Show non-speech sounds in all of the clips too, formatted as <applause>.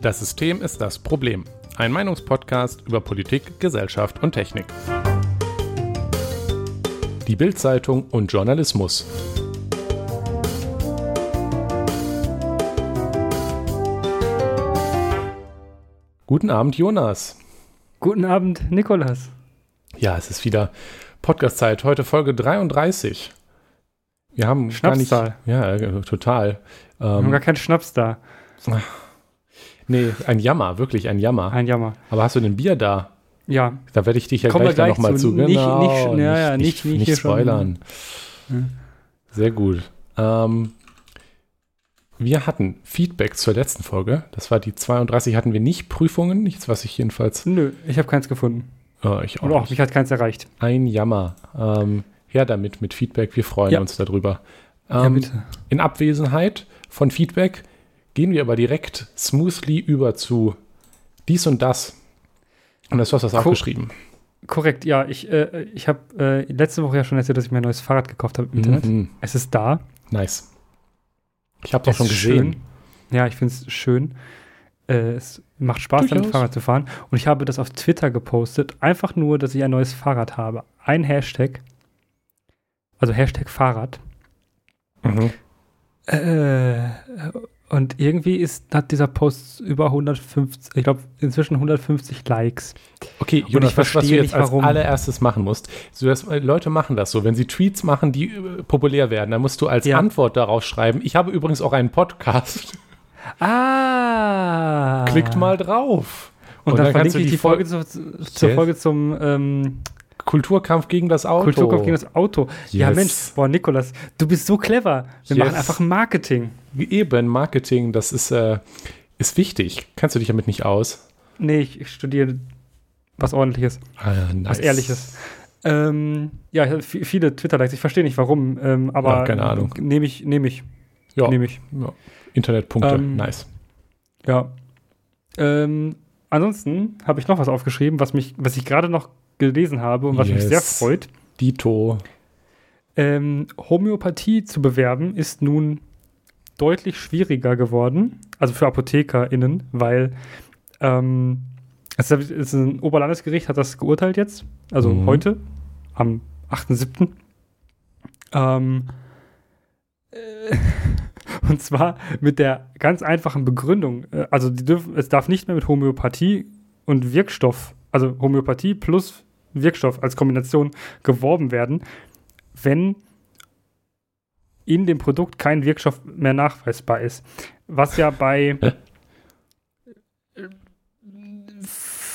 Das System ist das Problem. Ein Meinungspodcast über Politik, Gesellschaft und Technik. Die Bildzeitung und Journalismus. Guten Abend, Jonas. Guten Abend, Nikolas. Ja, es ist wieder Podcast-Zeit. Heute Folge 33. Wir haben Schnaps gar nicht. Ja, äh, total. Wir haben Ähm, gar keinen Schnaps da. <laughs> nee, ein Jammer, wirklich ein Jammer. Ein Jammer. Aber hast du denn Bier da? Ja, Da werde ich dich ja Kommen gleich, gleich nochmal zu. zu. Nicht- Genau, nicht- ja, ja, nicht- nicht schon. spoilern. Ja. Sehr gut. Ähm, wir hatten Feedback zur letzten Folge. Das war die 32. Hatten wir nicht Prüfungen. Nichts, was ich jedenfalls. nö, ich habe keins gefunden. Äh, ich auch Und auch, nicht. mich hat keins erreicht. Ein Jammer. Ähm, her damit mit Feedback. Wir freuen Ja. uns darüber. ja, Ähm, bitte. in Abwesenheit von Feedback gehen wir aber direkt smoothly über zu dies und das. Und das hast du was Cool. aufgeschrieben. Korrekt, ja. Ich, äh, ich habe äh, letzte Woche ja schon erzählt, dass ich mir ein neues Fahrrad gekauft habe im Internet. Mhm. Es ist da. Nice. Ich habe Es schon ist gesehen. Schön. Ja, ich finde es schön. Äh, es macht Spaß, damit. Fahrrad zu fahren. Und ich habe das auf Twitter gepostet. Einfach nur, dass ich ein neues Fahrrad habe. Ein Hashtag. Also Hashtag Fahrrad. Mhm. Äh, und irgendwie ist, hat dieser Post über 150, ich glaube inzwischen 150 Likes. Okay, Und Jonas, ich was, was du verstehe jetzt nicht, als warum. allererstes machen musst, so dass, äh, Leute machen das so, wenn sie Tweets machen, die äh, populär werden, dann musst du als Ja. Antwort darauf schreiben, ich habe übrigens auch einen Podcast, Ah! klickt mal drauf. Und, dann, kannst verlinke ich die Folge zur, zur. Folge zum ähm, Kulturkampf gegen das Auto. Kulturkampf gegen das Auto. Ja, Yes. Mensch, boah, Nikolas, du bist so clever. Wir Yes. machen einfach Marketing. Eben, Marketing, das ist, äh, ist wichtig. Kannst du dich damit nicht aus? Nee, ich, studiere was ordentliches, Ah, ja, nice. was ehrliches. Ähm, ja, ich habe vi- viele Twitter-Likes. Ich verstehe nicht warum, ähm, aber Ja, keine Ahnung. Nehme ich, nehme ich, Ja, nehme ich. ja. Internetpunkte, Ähm, nice. Ja. Ähm, ansonsten habe ich noch was aufgeschrieben, was mich, was ich gerade noch gelesen habe und was mich Yes. sehr freut. Dito. Ähm, Homöopathie zu bewerben ist nun deutlich schwieriger geworden, also für ApothekerInnen, weil ähm, es ist ein Oberlandesgericht hat das geurteilt jetzt, also Mhm. heute, am 8.7. Ähm, äh, <laughs> und zwar mit der ganz einfachen Begründung, äh, also dürfen, es darf nicht mehr mit Homöopathie und Wirkstoff, also Homöopathie plus Wirkstoff als Kombination geworben werden, wenn in dem Produkt kein Wirkstoff mehr nachweisbar ist. Was ja bei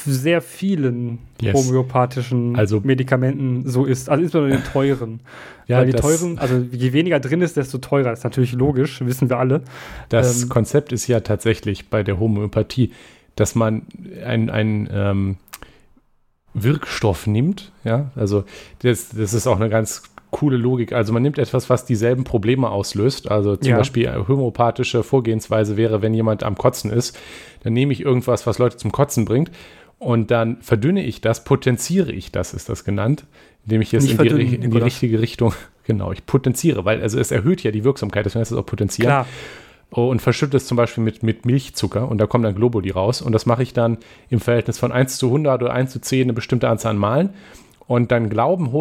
sehr vielen Yes. homöopathischen Also- Medikamenten so ist. Also insbesondere den teuren. <laughs> Ja, Weil die das, teuren, also je weniger drin ist, desto teurer. ist natürlich logisch, wissen wir alle. Das Ähm, Konzept ist ja tatsächlich bei der Homöopathie, dass man ein, ein ähm, Wirkstoff nimmt. Ja, also das, das ist auch eine ganz coole Logik. Also man nimmt etwas, was dieselben Probleme auslöst. Also zum Ja. Beispiel eine homöopathische Vorgehensweise wäre, wenn jemand am Kotzen ist, dann nehme ich irgendwas, was Leute zum Kotzen bringt. Und dann verdünne ich das, potenziere ich das, ist das genannt, indem ich es in in die richtige Richtung, <laughs> genau, ich potenziere, weil also es erhöht ja die Wirksamkeit, deswegen heißt es auch potenzieren. Klar. Oh, und verschütte es zum Beispiel mit, mit Milchzucker und da kommen dann Globuli raus und das mache ich dann im Verhältnis von 1 zu 100 oder 1 zu 10 eine bestimmte Anzahl an Malen und dann glauben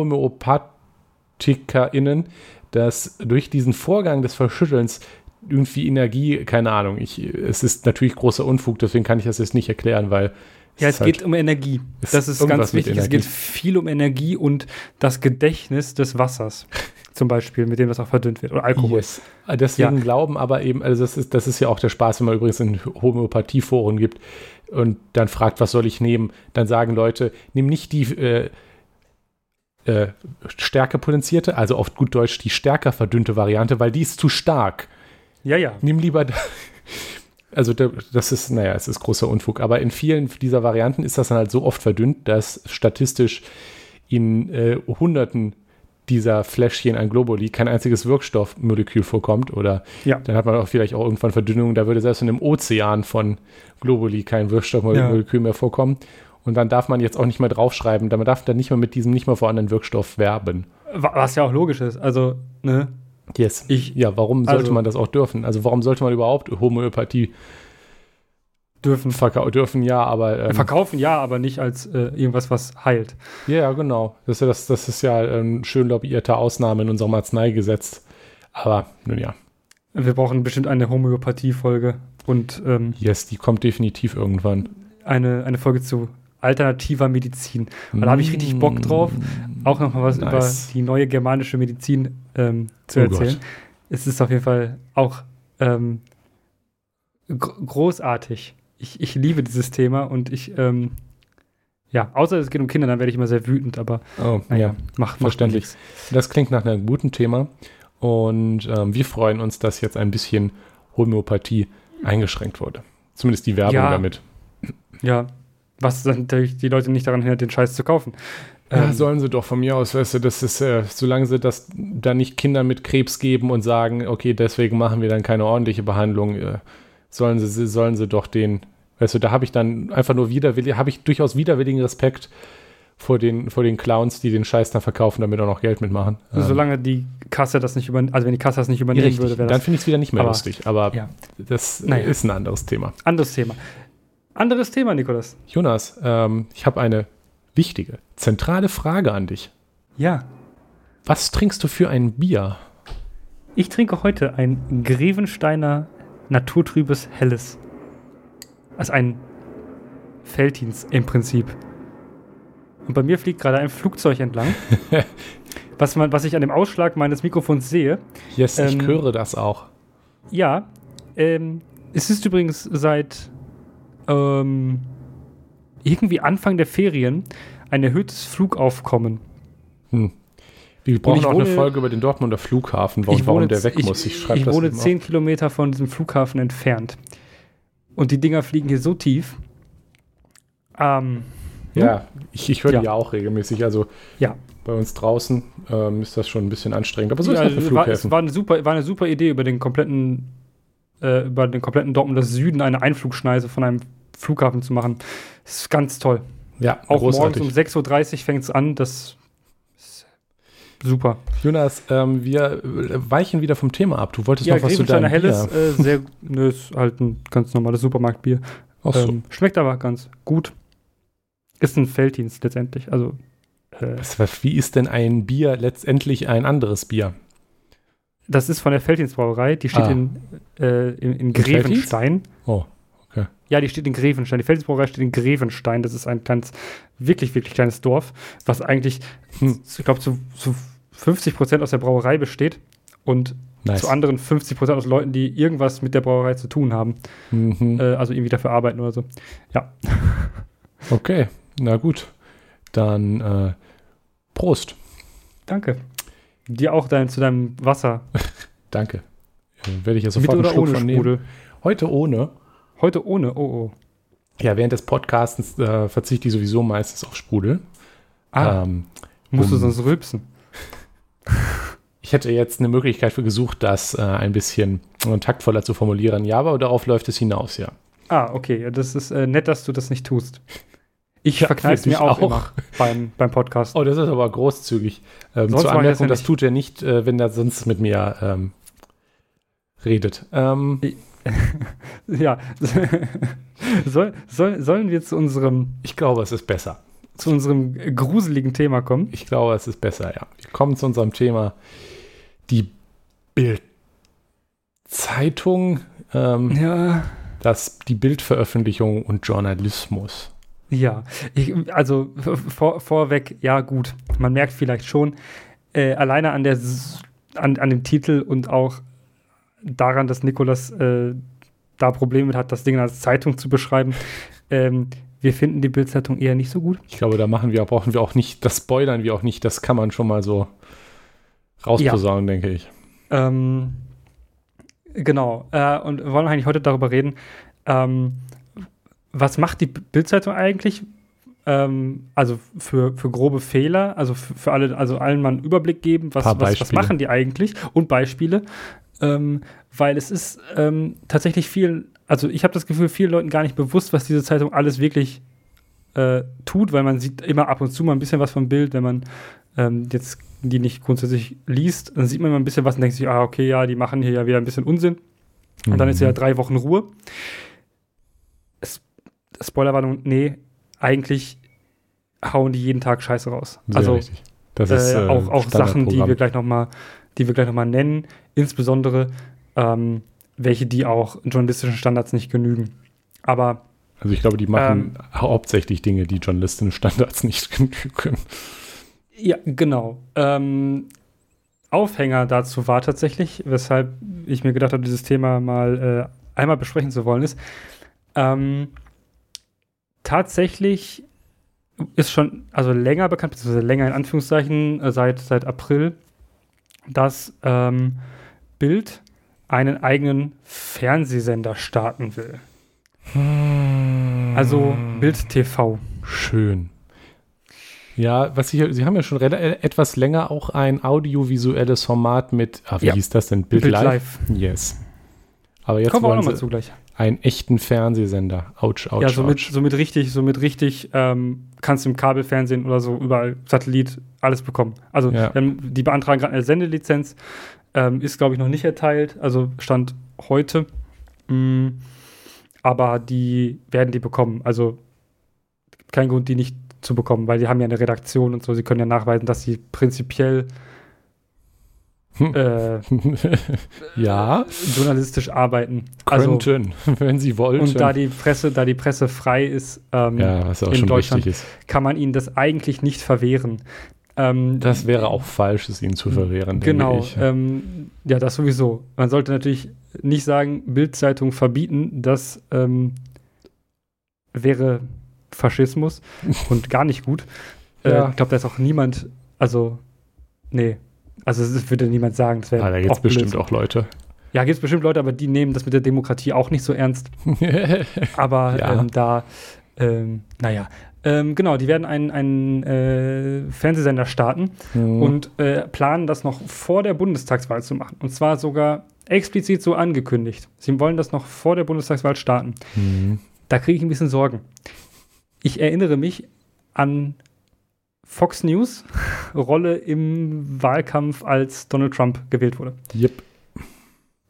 HomöopathikerInnen, dass durch diesen Vorgang des Verschüttelns irgendwie Energie, keine Ahnung, ich, es ist natürlich großer Unfug, deswegen kann ich das jetzt nicht erklären, weil Ja, es halt- geht um Energie. Das ist ganz wichtig. Es geht viel um Energie und das Gedächtnis des Wassers. Zum Beispiel, mit dem das auch verdünnt wird. Oder Alkohol. Yes. Deswegen glauben aber eben, also das ist, das ist ja auch der Spaß, wenn man übrigens in Homöopathieforen gibt und dann fragt, was soll ich nehmen, dann sagen Leute, nimm nicht die äh, äh, stärker potenzierte, also auf gut Deutsch die stärker verdünnte Variante, weil die ist zu stark. Ja, ja. Nimm lieber, also da- das ist, naja, es ist großer Unfug, aber in vielen dieser Varianten ist das dann halt so oft verdünnt, dass statistisch in äh, Hunderten dieser Fläschchen an Globuli kein einziges Wirkstoffmolekül vorkommt oder Ja. dann hat man auch vielleicht auch irgendwann Verdünnung, da würde selbst in einem Ozean von Globuli kein Wirkstoffmolekül mehr vorkommen und dann darf man jetzt auch nicht mehr draufschreiben, man darf dann nicht mehr mit diesem nicht mehr vorhandenen Wirkstoff werben. Was ja auch logisch ist. Also, ne? Yes. Ich, Ja, warum sollte Also- man das auch dürfen? Also warum sollte man überhaupt Homöopathie dürfen verkaufen? Dürfen ja, aber ähm, verkaufen, ja, aber nicht als äh, irgendwas, was heilt. ja, ja, genau. Das, ist ja- das, das ist ja eine schön lobbyierte Ausnahme in unserem Arzneigesetz. Aber nun ja, Wir brauchen bestimmt eine Homöopathie-Folge und ähm, yes, die kommt definitiv irgendwann. eine, eine Folge zu alternativer Medizin. Weil da habe ich richtig Bock drauf, auch nochmal was Mm. Nice. über die neue germanische Medizin ähm, zu Oh erzählen. Gott. Es ist auf jeden Fall auch ähm, gr- großartig. Ich, ich liebe dieses Thema und ich, ähm, ja, außer es geht um Kinder, dann werde ich immer sehr wütend, aber Oh, naja, ja. macht macht verständlich. Das klingt nach einem guten Thema. Und ähm, wir freuen uns, dass jetzt ein bisschen Homöopathie eingeschränkt wurde. Zumindest die Werbung Ja. damit. Ja, was dann natürlich die Leute nicht daran hindert, den Scheiß zu kaufen. Ja, Ähm, sollen sie doch von mir aus, weißt du, das ist, äh, solange sie das da nicht Kindern mit Krebs geben und sagen, okay, deswegen machen wir dann keine ordentliche Behandlung, äh, sollen sie, sollen sie doch den, weißt du, da habe ich dann einfach nur widerwillig, habe ich durchaus widerwilligen Respekt vor den, vor den Clowns, die den Scheiß dann verkaufen, damit auch noch Geld mitmachen. Ähm, Solange die Kasse das nicht übernimmt, also wenn die Kasse das nicht übernehmen richtig, würde, wäre dann das finde ich es wieder nicht mehr Aber- lustig, aber ja. das Naja. ist ein anderes Thema. anderes Thema. Anderes Thema, Nikolas. Jonas, ähm, ich habe eine wichtige, zentrale Frage an dich. Ja, Was trinkst du für ein Bier? ich trinke heute ein Grevensteiner naturtrübes Helles. Also ein Felddienst im Prinzip. Und bei mir fliegt gerade ein Flugzeug entlang. <laughs> was, man, was ich an dem Ausschlag meines Mikrofons sehe. Yes, ich Ähm, höre das auch. Ja, ähm, es ist übrigens seit ähm, irgendwie Anfang der Ferien ein erhöhtes Flugaufkommen. Wir brauchen ich auch eine wohne- Folge über den Dortmunder Flughafen, warum, warum der weg ich, muss. Ich schreibe ich wohne. 10 Kilometer von diesem Flughafen entfernt. Und die Dinger fliegen hier so tief. Ähm, Ja, ich, ich höre Ja. die ja auch regelmäßig. Also Ja. bei uns draußen ähm, ist das schon ein bisschen anstrengend. Aber so ja, ist für war, es war eine, super, war eine super Idee, über den kompletten, äh, über den kompletten Dortmunder Süden eine Einflugschneise von einem Flughafen zu machen. Das ist ganz toll. ja, Auch großartig. morgens um 6.30 Uhr fängt es an. Das ist super. Jonas, ähm, wir weichen wieder vom Thema ab. Du wolltest Ja, noch was zu deinem Helles, Bier. äh, sehr, <laughs> nö, ist halt ein ganz normales Supermarktbier. Ach so. Ähm, schmeckt aber ganz gut. Ist ein Felddienst letztendlich. Also, äh, Was- wie ist denn ein Bier letztendlich ein anderes Bier? das ist von der Felddienstbrauerei. Die steht Ah. in, äh, in, in? Grevenstein. Oh, Ja, die steht in Grevenstein. Die Felddienstbrauerei steht in Grevenstein. Das ist ein ganz, wirklich, wirklich kleines Dorf, was eigentlich, Hm. ich glaube, zu, zu 50 Prozent aus der Brauerei besteht und nice. zu anderen 50 Prozent aus Leuten, die irgendwas mit der Brauerei zu tun haben. Mhm. Äh, also irgendwie dafür arbeiten oder so. Ja. <laughs> Okay, na gut. Dann äh, Prost. Danke. Dir auch dein, zu deinem Wasser. <laughs> Danke. Äh, Werde ich ja Mit sofort einen oder ohne von nehmen. Sprudel? Heute ohne. Heute ohne. Oh, oh. Ja, während des Podcastens äh, verzichte ich sowieso meistens auf Sprudel. Ah, Ähm, musst du um- sonst rülpsen. Ich hätte jetzt eine Möglichkeit für gesucht, das äh, ein bisschen taktvoller zu formulieren. Ja, aber darauf läuft es hinaus, ja. Ah, okay. Das ist äh, nett, dass du das nicht tust. Ich Ja, verkneife mir auch, auch. immer beim, beim Podcast. Oh, das ist aber großzügig. Ähm, zur das Anmerkung, ja das nicht. tut er nicht, äh, wenn er sonst mit mir ähm, redet. Ähm, <laughs> Ja. <laughs> soll, soll, sollen wir zu unserem, ich glaube, es ist besser. Zu unserem gruseligen Thema kommen? Ich glaube, es ist besser, ja. Wir kommen zu unserem Thema. Die Bild-Zeitung, ähm, Ja. das, die Bildveröffentlichung und Journalismus. Ja. Ich, also vor, vorweg, ja, gut. Man merkt vielleicht schon, äh, alleine an, der, an, an dem Titel und auch daran, dass Nikolas äh, da Probleme mit hat, das Ding als Zeitung zu beschreiben. Ähm, wir finden die Bildzeitung eher nicht so gut. Ich glaube, da machen wir, brauchen wir auch nicht, das spoilern wir auch nicht, das kann man schon mal so rausposaunen, denke ich. Ähm, genau. Äh, und wir wollen eigentlich heute darüber reden, ähm, was macht die Bildzeitung eigentlich? Ähm, also für, für grobe Fehler, also für, für alle, also allen mal einen Überblick geben, was, was, was machen die eigentlich und Beispiele. Ähm, weil es ist ähm, tatsächlich viel, also ich habe das Gefühl, vielen Leuten gar nicht bewusst, was diese Zeitung alles wirklich äh, tut, weil man sieht immer ab und zu mal ein bisschen was vom Bild, wenn man ähm, jetzt die nicht grundsätzlich liest, dann sieht man immer ein bisschen was und denkt sich, ah, okay, ja, die machen hier ja wieder ein bisschen Unsinn. Und dann ist ja Mhm. drei Wochen Ruhe. Spoilerwarnung, nee, eigentlich hauen die jeden Tag Scheiße raus. Sehr also richtig. Das ist äh, äh, auch, auch Sachen, die wir gleich noch mal, die wir gleich noch mal nennen, insbesondere ähm, welche, die auch journalistischen Standards nicht genügen. Aber Also ich glaube, die machen Ähm, hauptsächlich Dinge, die Journalisten Standards <laughs> nicht genügen. ja, genau. Ähm, Aufhänger dazu war tatsächlich, weshalb ich mir gedacht habe, dieses Thema mal äh, einmal besprechen zu wollen, ist, ähm, tatsächlich ist schon, also länger bekannt, beziehungsweise länger in Anführungszeichen, äh, seit, seit April, dass ähm, Bild einen eigenen Fernsehsender starten will. Also Bild TV. Schön. Ja, was ich, Sie haben ja schon äh, etwas länger auch ein audiovisuelles Format mit, ah, wie Ja. hieß das denn? Bild, Bild Live? Yes. Aber jetzt Kommen wir auch nochmal Sie zu gleich. einen echten Fernsehsender. Autsch, autsch, ja, somit, autsch. somit richtig, somit richtig ähm, kannst du im Kabelfernsehen oder so überall Satellit alles bekommen. Also Ja. die beantragen gerade eine Sendelizenz, ähm, ist glaube ich noch nicht erteilt, also stand heute. Mm, aber die werden die bekommen. Also keinen Grund, die nicht zu bekommen, weil die haben ja eine Redaktion und so. Sie können ja nachweisen, dass sie prinzipiell Hm. äh, <laughs> ja, journalistisch arbeiten. Also, könnten, <laughs> wenn Sie wollten. und da die Presse, da die Presse frei ist, ähm, ja, in schon Deutschland ist. kann man ihnen das eigentlich nicht verwehren. Ähm, Das wäre auch falsch, es Ihnen zu verwehren, genau. denke ich. Ähm, ja, das sowieso. Man sollte natürlich nicht sagen, Bildzeitung verbieten. Das ähm, wäre Faschismus <laughs> und gar nicht gut. Äh, Ja. ich glaube, da ist auch niemand, also, nee. Also, das würde niemand sagen. Das wäre ah, da gibt es auch bestimmt auch Leute. Ja, gibt es bestimmt Leute, aber die nehmen das mit der Demokratie auch nicht so ernst. <laughs> Aber Ja. ähm, da, ähm, naja. Ähm, genau, die werden einen, einen äh, Fernsehsender starten Mhm. und äh, planen das noch vor der Bundestagswahl zu machen. Und zwar sogar explizit so angekündigt. Sie wollen das noch vor der Bundestagswahl starten. Mhm. Da kriege ich ein bisschen Sorgen. Ich erinnere mich an Fox News Rolle im Wahlkampf, als Donald Trump gewählt wurde. Yep,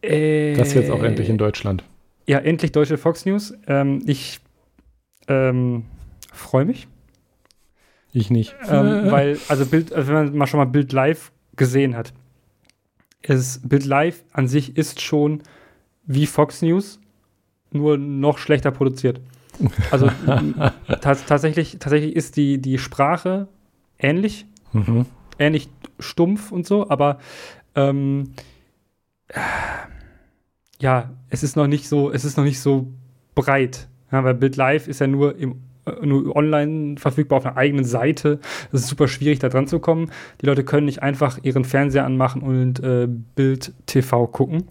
Äh, das jetzt auch endlich in Deutschland. Ja, endlich deutsche Fox News. Ähm, ich ähm, freue mich, Ich nicht. ähm, weil, also Bild, also wenn man mal schon mal Bild Live gesehen hat, ist Bild Live an sich ist schon wie Fox News, nur noch schlechter produziert. Also <laughs> tatsächlich, tatsächlich ist die, die Sprache ähnlich, Mhm. ähnlich stumpf und so, aber ähm, ja, es ist noch nicht so, es ist noch nicht so breit. Ja, weil Bild Live ist ja nur im äh, nur online verfügbar auf einer eigenen Seite. Es ist super schwierig, da dran zu kommen. Die Leute können nicht einfach ihren Fernseher anmachen und äh, Bild TV gucken.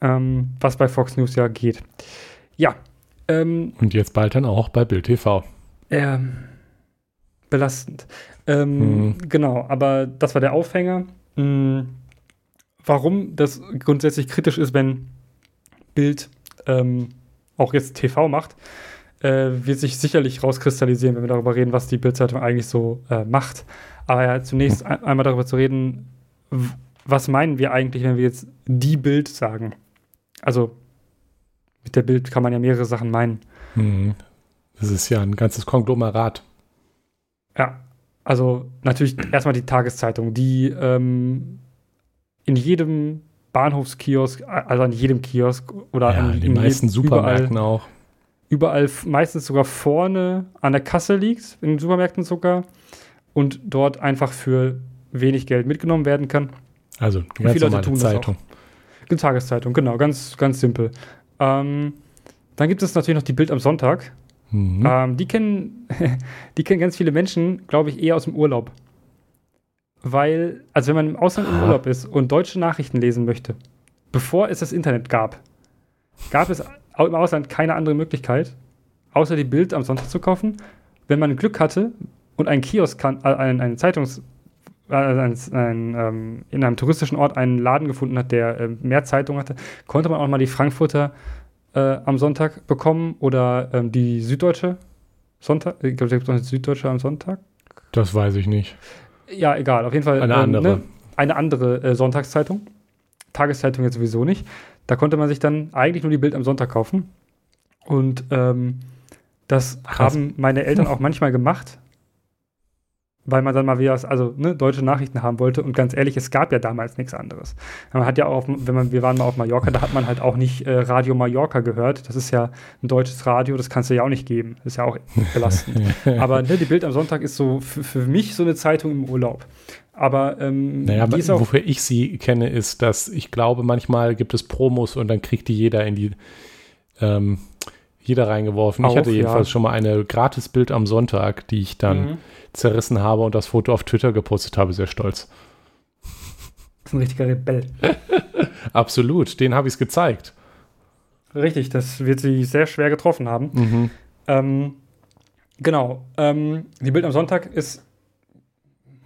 Ähm, was bei Fox News ja geht. Ja. Ähm, Und jetzt bald dann auch bei Bild TV. ähm, belastend. Mhm. Genau, aber das war der Aufhänger. Mm, warum das grundsätzlich kritisch ist, wenn Bild ähm, auch jetzt TV macht, äh, wird sich sicherlich rauskristallisieren, wenn wir darüber reden, was die Bildzeitung eigentlich so äh, macht. Aber ja, zunächst ein, einmal darüber zu reden, was meinen wir eigentlich, wenn wir jetzt die Bild sagen? Also mit der Bild kann man ja mehrere Sachen meinen. Mhm. Das ist ja ein ganzes Konglomerat. Ja, also natürlich erstmal die Tageszeitung, die ähm, in jedem Bahnhofskiosk, also an jedem Kiosk oder Ja, an in den meisten Supermärkten auch. Überall, meistens sogar vorne an der Kasse liegt, in den Supermärkten sogar, und dort einfach für wenig Geld mitgenommen werden kann. Also eine ganz viele Leute tun das Zeitung. Die Tageszeitung, genau, ganz, ganz simpel. Ähm, dann gibt es natürlich noch die Bild am Sonntag. Mhm. Ähm, die, kennen, <laughs> die kennen ganz viele Menschen, glaube ich, eher aus dem Urlaub. Weil, also wenn man im Ausland im. Urlaub ist und deutsche Nachrichten lesen möchte, bevor es das Internet gab, gab es im Ausland keine andere Möglichkeit, außer die Bild am Sonntag zu kaufen. Wenn man Glück hatte und einen Kiosk, kann, äh, einen, einen Zeitungs, äh, ein, ein, ähm, in einem touristischen Ort einen Laden gefunden hat, der äh, mehr Zeitungen hatte, konnte man auch mal die Frankfurter äh, am Sonntag bekommen oder ähm, die Süddeutsche Sonntag? Ich glaube, da gibt es noch eine Süddeutsche am Sonntag. Das weiß ich nicht. Ja, egal. Auf jeden Fall Eine ähm, andere. Ne, eine andere äh, Sonntagszeitung. Tageszeitung jetzt sowieso nicht. Da konnte man sich dann eigentlich nur die Bild am Sonntag kaufen. Und ähm, das Krass. haben meine Eltern auch manchmal gemacht, weil man dann mal wieder, also ne, deutsche Nachrichten haben wollte. Und ganz ehrlich, es gab ja damals nichts anderes. Man hat ja auch, auf, wenn man, wir waren mal auf Mallorca, da hat man halt auch nicht äh, Radio Mallorca gehört. Das ist ja ein deutsches Radio, das kannst du ja auch nicht geben. Das ist ja auch belastend. <laughs> Aber ne, die Bild am Sonntag ist so für, für mich so eine Zeitung im Urlaub. Aber ähm, Naja, die ist auch, wofür ich sie kenne, ist, dass ich glaube, manchmal gibt es Promos und dann kriegt die jeder in die ähm, jeder reingeworfen. ich Auf, hatte jedenfalls ja. schon mal eine gratis Bild am Sonntag, die ich dann Mhm. zerrissen habe und das Foto auf Twitter gepostet habe, sehr stolz. ist ein richtiger Rebell. <laughs> Absolut, den habe ich es gezeigt. Richtig, das wird sie sehr schwer getroffen haben. Mhm. Ähm, genau. Ähm, die Bild am Sonntag ist,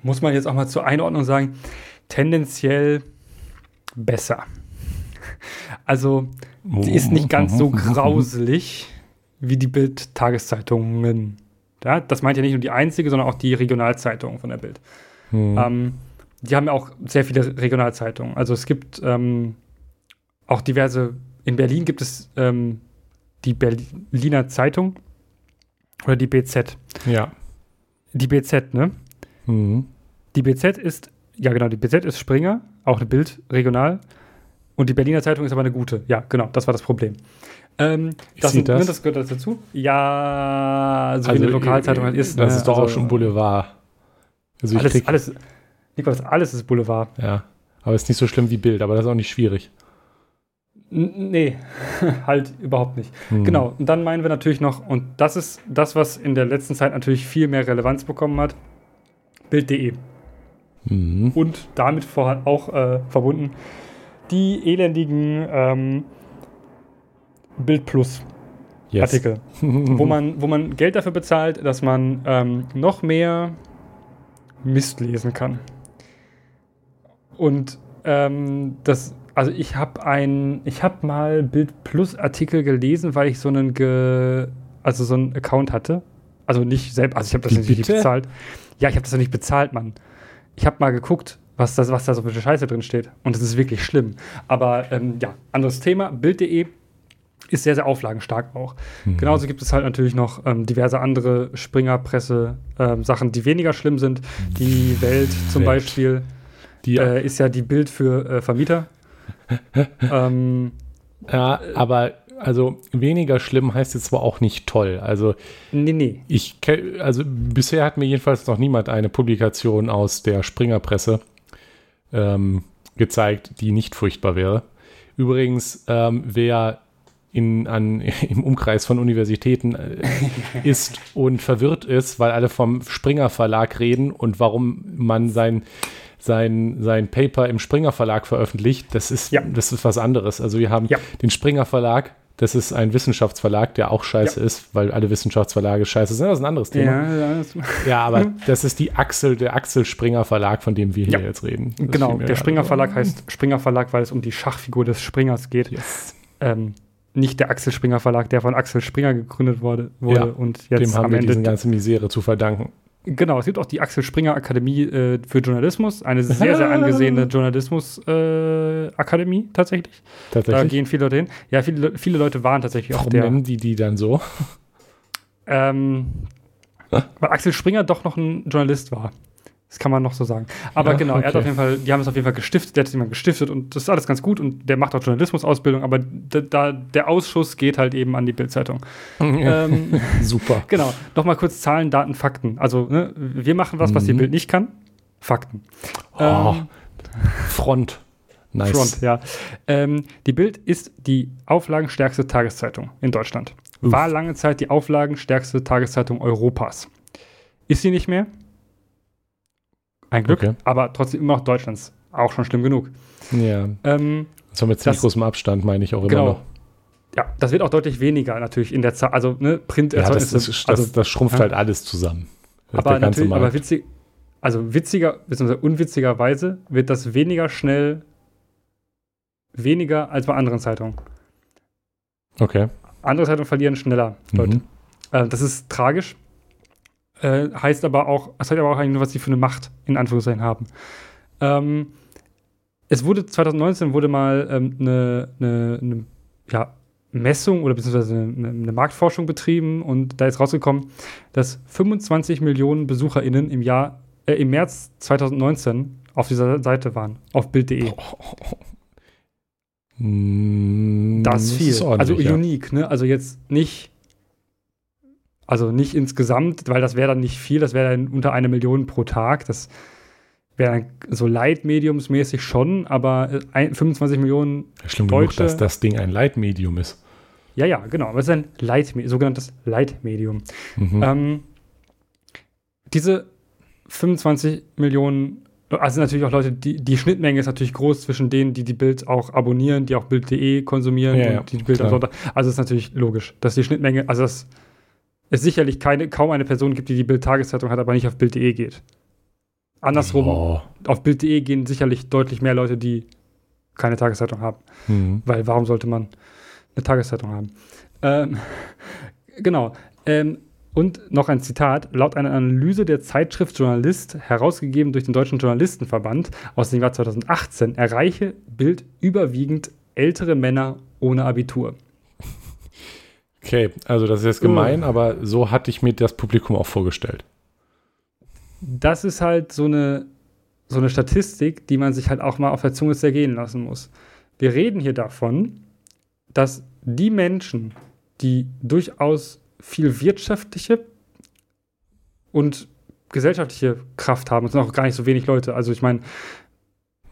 muss man jetzt auch mal zur Einordnung sagen, tendenziell besser. Also, sie ist nicht ganz so grauselig wie die Bild-Tageszeitungen. Ja, das meint ja nicht nur die einzige, sondern auch die Regionalzeitung von der Bild. Mhm. Ähm, die haben ja auch sehr viele Regionalzeitungen. Also es gibt ähm, auch diverse, in Berlin gibt es ähm, die Berliner Zeitung oder die BZ. Ja. Die BZ, ne? Mhm. Die BZ ist, ja genau, die BZ ist Springer, auch eine Bild regional. Und die Berliner Zeitung ist aber eine gute. Ja, genau, das war das Problem. Ähm, das, sind- das? Ne, das gehört dazu? Ja, so wie eine Lokalzeitung halt ist. Das ne? ist doch auch Also, schon Boulevard. Also Alles, krieg, alles, Nikolaus, alles ist Boulevard. ja. Aber ist nicht so schlimm wie Bild, aber das ist auch nicht schwierig. N nee, <laughs> halt überhaupt nicht. Mhm. Genau, und dann meinen wir natürlich noch, und das ist das, was in der letzten Zeit natürlich viel mehr Relevanz bekommen hat, Bild.de. Mhm. Und damit vor, auch äh, verbunden die elendigen ähm, Bild Plus Yes. Artikel, wo, man, <laughs> wo man Geld dafür bezahlt, dass man ähm, noch mehr Mist lesen kann. Und ähm, das, also ich habe ein, ich habe mal Bild Plus Artikel gelesen, weil ich so einen, ge, also so einen Account hatte. Also nicht selbst, also ich habe das Wie nicht bitte? bezahlt. Ja, ich habe das ja nicht bezahlt, Mann. Ich habe mal geguckt, was, das, was da so für Scheiße drin steht. Und das ist wirklich schlimm. Aber ähm, ja, anderes Thema. Bild.de ist sehr, sehr auflagenstark auch. Mhm. Genauso gibt es halt natürlich noch ähm, diverse andere Springerpresse-Sachen, die weniger schlimm sind. Die Welt zum Welt. Beispiel Die, äh, ist ja die Bild für äh, Vermieter. <laughs> ähm, ja, aber also weniger schlimm heißt jetzt zwar auch nicht toll. Also nee, nee. ich also bisher hat mir jedenfalls noch niemand eine Publikation aus der Springerpresse ähm, gezeigt, die nicht furchtbar wäre. Übrigens, ähm, wer in, an, <laughs> im Umkreis von Universitäten äh, ist und verwirrt ist, weil alle vom Springer Verlag reden und warum man sein, sein, sein Paper im Springer Verlag veröffentlicht, das ist, Ja. das ist was anderes. Also wir haben Ja. den Springer Verlag, das ist ein Wissenschaftsverlag, der auch scheiße ist, weil alle Wissenschaftsverlage scheiße sind. Das ist ein anderes Thema. Ja, das, Ja, aber das ist die Axel, der Axel Springer Verlag, von dem wir hier Ja. jetzt reden. Das genau, der Springer so. Verlag heißt Springer Verlag, weil es um die Schachfigur des Springers geht. Yes. Ähm, nicht der Axel Springer Verlag, der von Axel Springer gegründet wurde, wurde Ja, und jetzt Dem haben wir diese ganze Misere zu verdanken. Genau, es gibt auch die Axel Springer Akademie äh, für Journalismus, eine sehr, sehr angesehene <laughs> Journalismus-Akademie äh, Akademie tatsächlich. Da Tatsächlich. gehen viele Leute hin. Ja, viele, viele Leute waren tatsächlich Warum der. nennen die die dann so? Ähm, weil Axel Springer doch noch ein Journalist war. Das kann man noch so sagen. Aber Ja, genau, er hat okay. auf jeden Fall, die haben es auf jeden Fall gestiftet, der hat es jemand gestiftet und das ist alles ganz gut und der macht auch Journalismusausbildung, aber da, da, der Ausschuss geht halt eben an die Bildzeitung. <laughs> ähm, <laughs> Super. genau, nochmal kurz Zahlen, Daten, Fakten. Also, ne, wir machen was, was die Mhm. Bild nicht kann. Fakten. Oh, Ähm, Front. Nice. Front, ja. Ähm, die Bild ist die auflagenstärkste Tageszeitung in Deutschland. Uff. War lange Zeit die auflagenstärkste Tageszeitung Europas. Ist sie nicht mehr? Ein Glück, Okay. aber trotzdem immer noch Deutschlands. Auch schon schlimm genug. Ja, Ähm, so mit ziemlich Das- großem Abstand meine ich auch immer genau. noch. Ja, das wird auch deutlich weniger natürlich in der Zahl. Also, ne, Ja, das, das, das, also, das schrumpft ja. halt alles zusammen. Das aber natürlich, aber Markt. witzig, also witziger, beziehungsweise unwitzigerweise wird das weniger schnell, weniger als bei anderen Zeitungen. Okay. Andere Zeitungen verlieren schneller, Leute. Mhm. Äh, das ist tragisch. Äh, heißt aber auch, es heißt aber auch eigentlich, was sie für eine Macht in Anführungszeichen haben. Ähm, es wurde 2019 wurde mal ähm, eine, eine, eine ja, Messung oder beziehungsweise eine, eine, Marktforschung betrieben und da ist rausgekommen, dass 25 Millionen BesucherInnen im Jahr, äh, im März 2019 auf dieser Seite waren, auf Bild.de. Mm, Das ist viel. also ja. unique, ne? Also jetzt nicht, also nicht insgesamt, weil das wäre dann nicht viel, das wäre dann unter eine Million pro Tag. Das wäre dann so Light-Mediums-mäßig schon, aber äh, ein, 25 Millionen, Schlimm genug, Deutsche- dass das Ding ein Leitmedium ist. ja, ja, genau, aber es ist ein Light, sogenanntes Light-Medium. Mhm. Ähm, diese 25 Millionen, also natürlich auch Leute, die, die Schnittmenge ist natürlich groß zwischen denen, die die Bild auch abonnieren, die auch Bild.de konsumieren Ja, und die die Bild am klar. Sonntag. Also ist natürlich logisch, dass die Schnittmenge, also dass es sicherlich keine, kaum eine Person gibt, die die Bild-Tageszeitung hat, aber nicht auf Bild.de geht. Andersrum, Oh. auf Bild.de gehen sicherlich deutlich mehr Leute, die keine Tageszeitung haben. Mhm. Weil warum sollte man eine Tageszeitung haben? Ähm, genau. Ähm, und noch ein Zitat. Laut einer Analyse der Zeitschrift Journalist, herausgegeben durch den Deutschen Journalistenverband aus dem Jahr 2018, erreiche Bild überwiegend ältere Männer ohne Abitur. Okay, also das ist jetzt gemein, aber so hatte ich mir das Publikum auch vorgestellt. Das ist halt so eine, so eine Statistik, die man sich halt auch mal auf der Zunge zergehen lassen muss. Wir reden hier davon, dass die Menschen, die durchaus viel wirtschaftliche und gesellschaftliche Kraft haben, es sind auch gar nicht so wenig Leute. Also ich meine,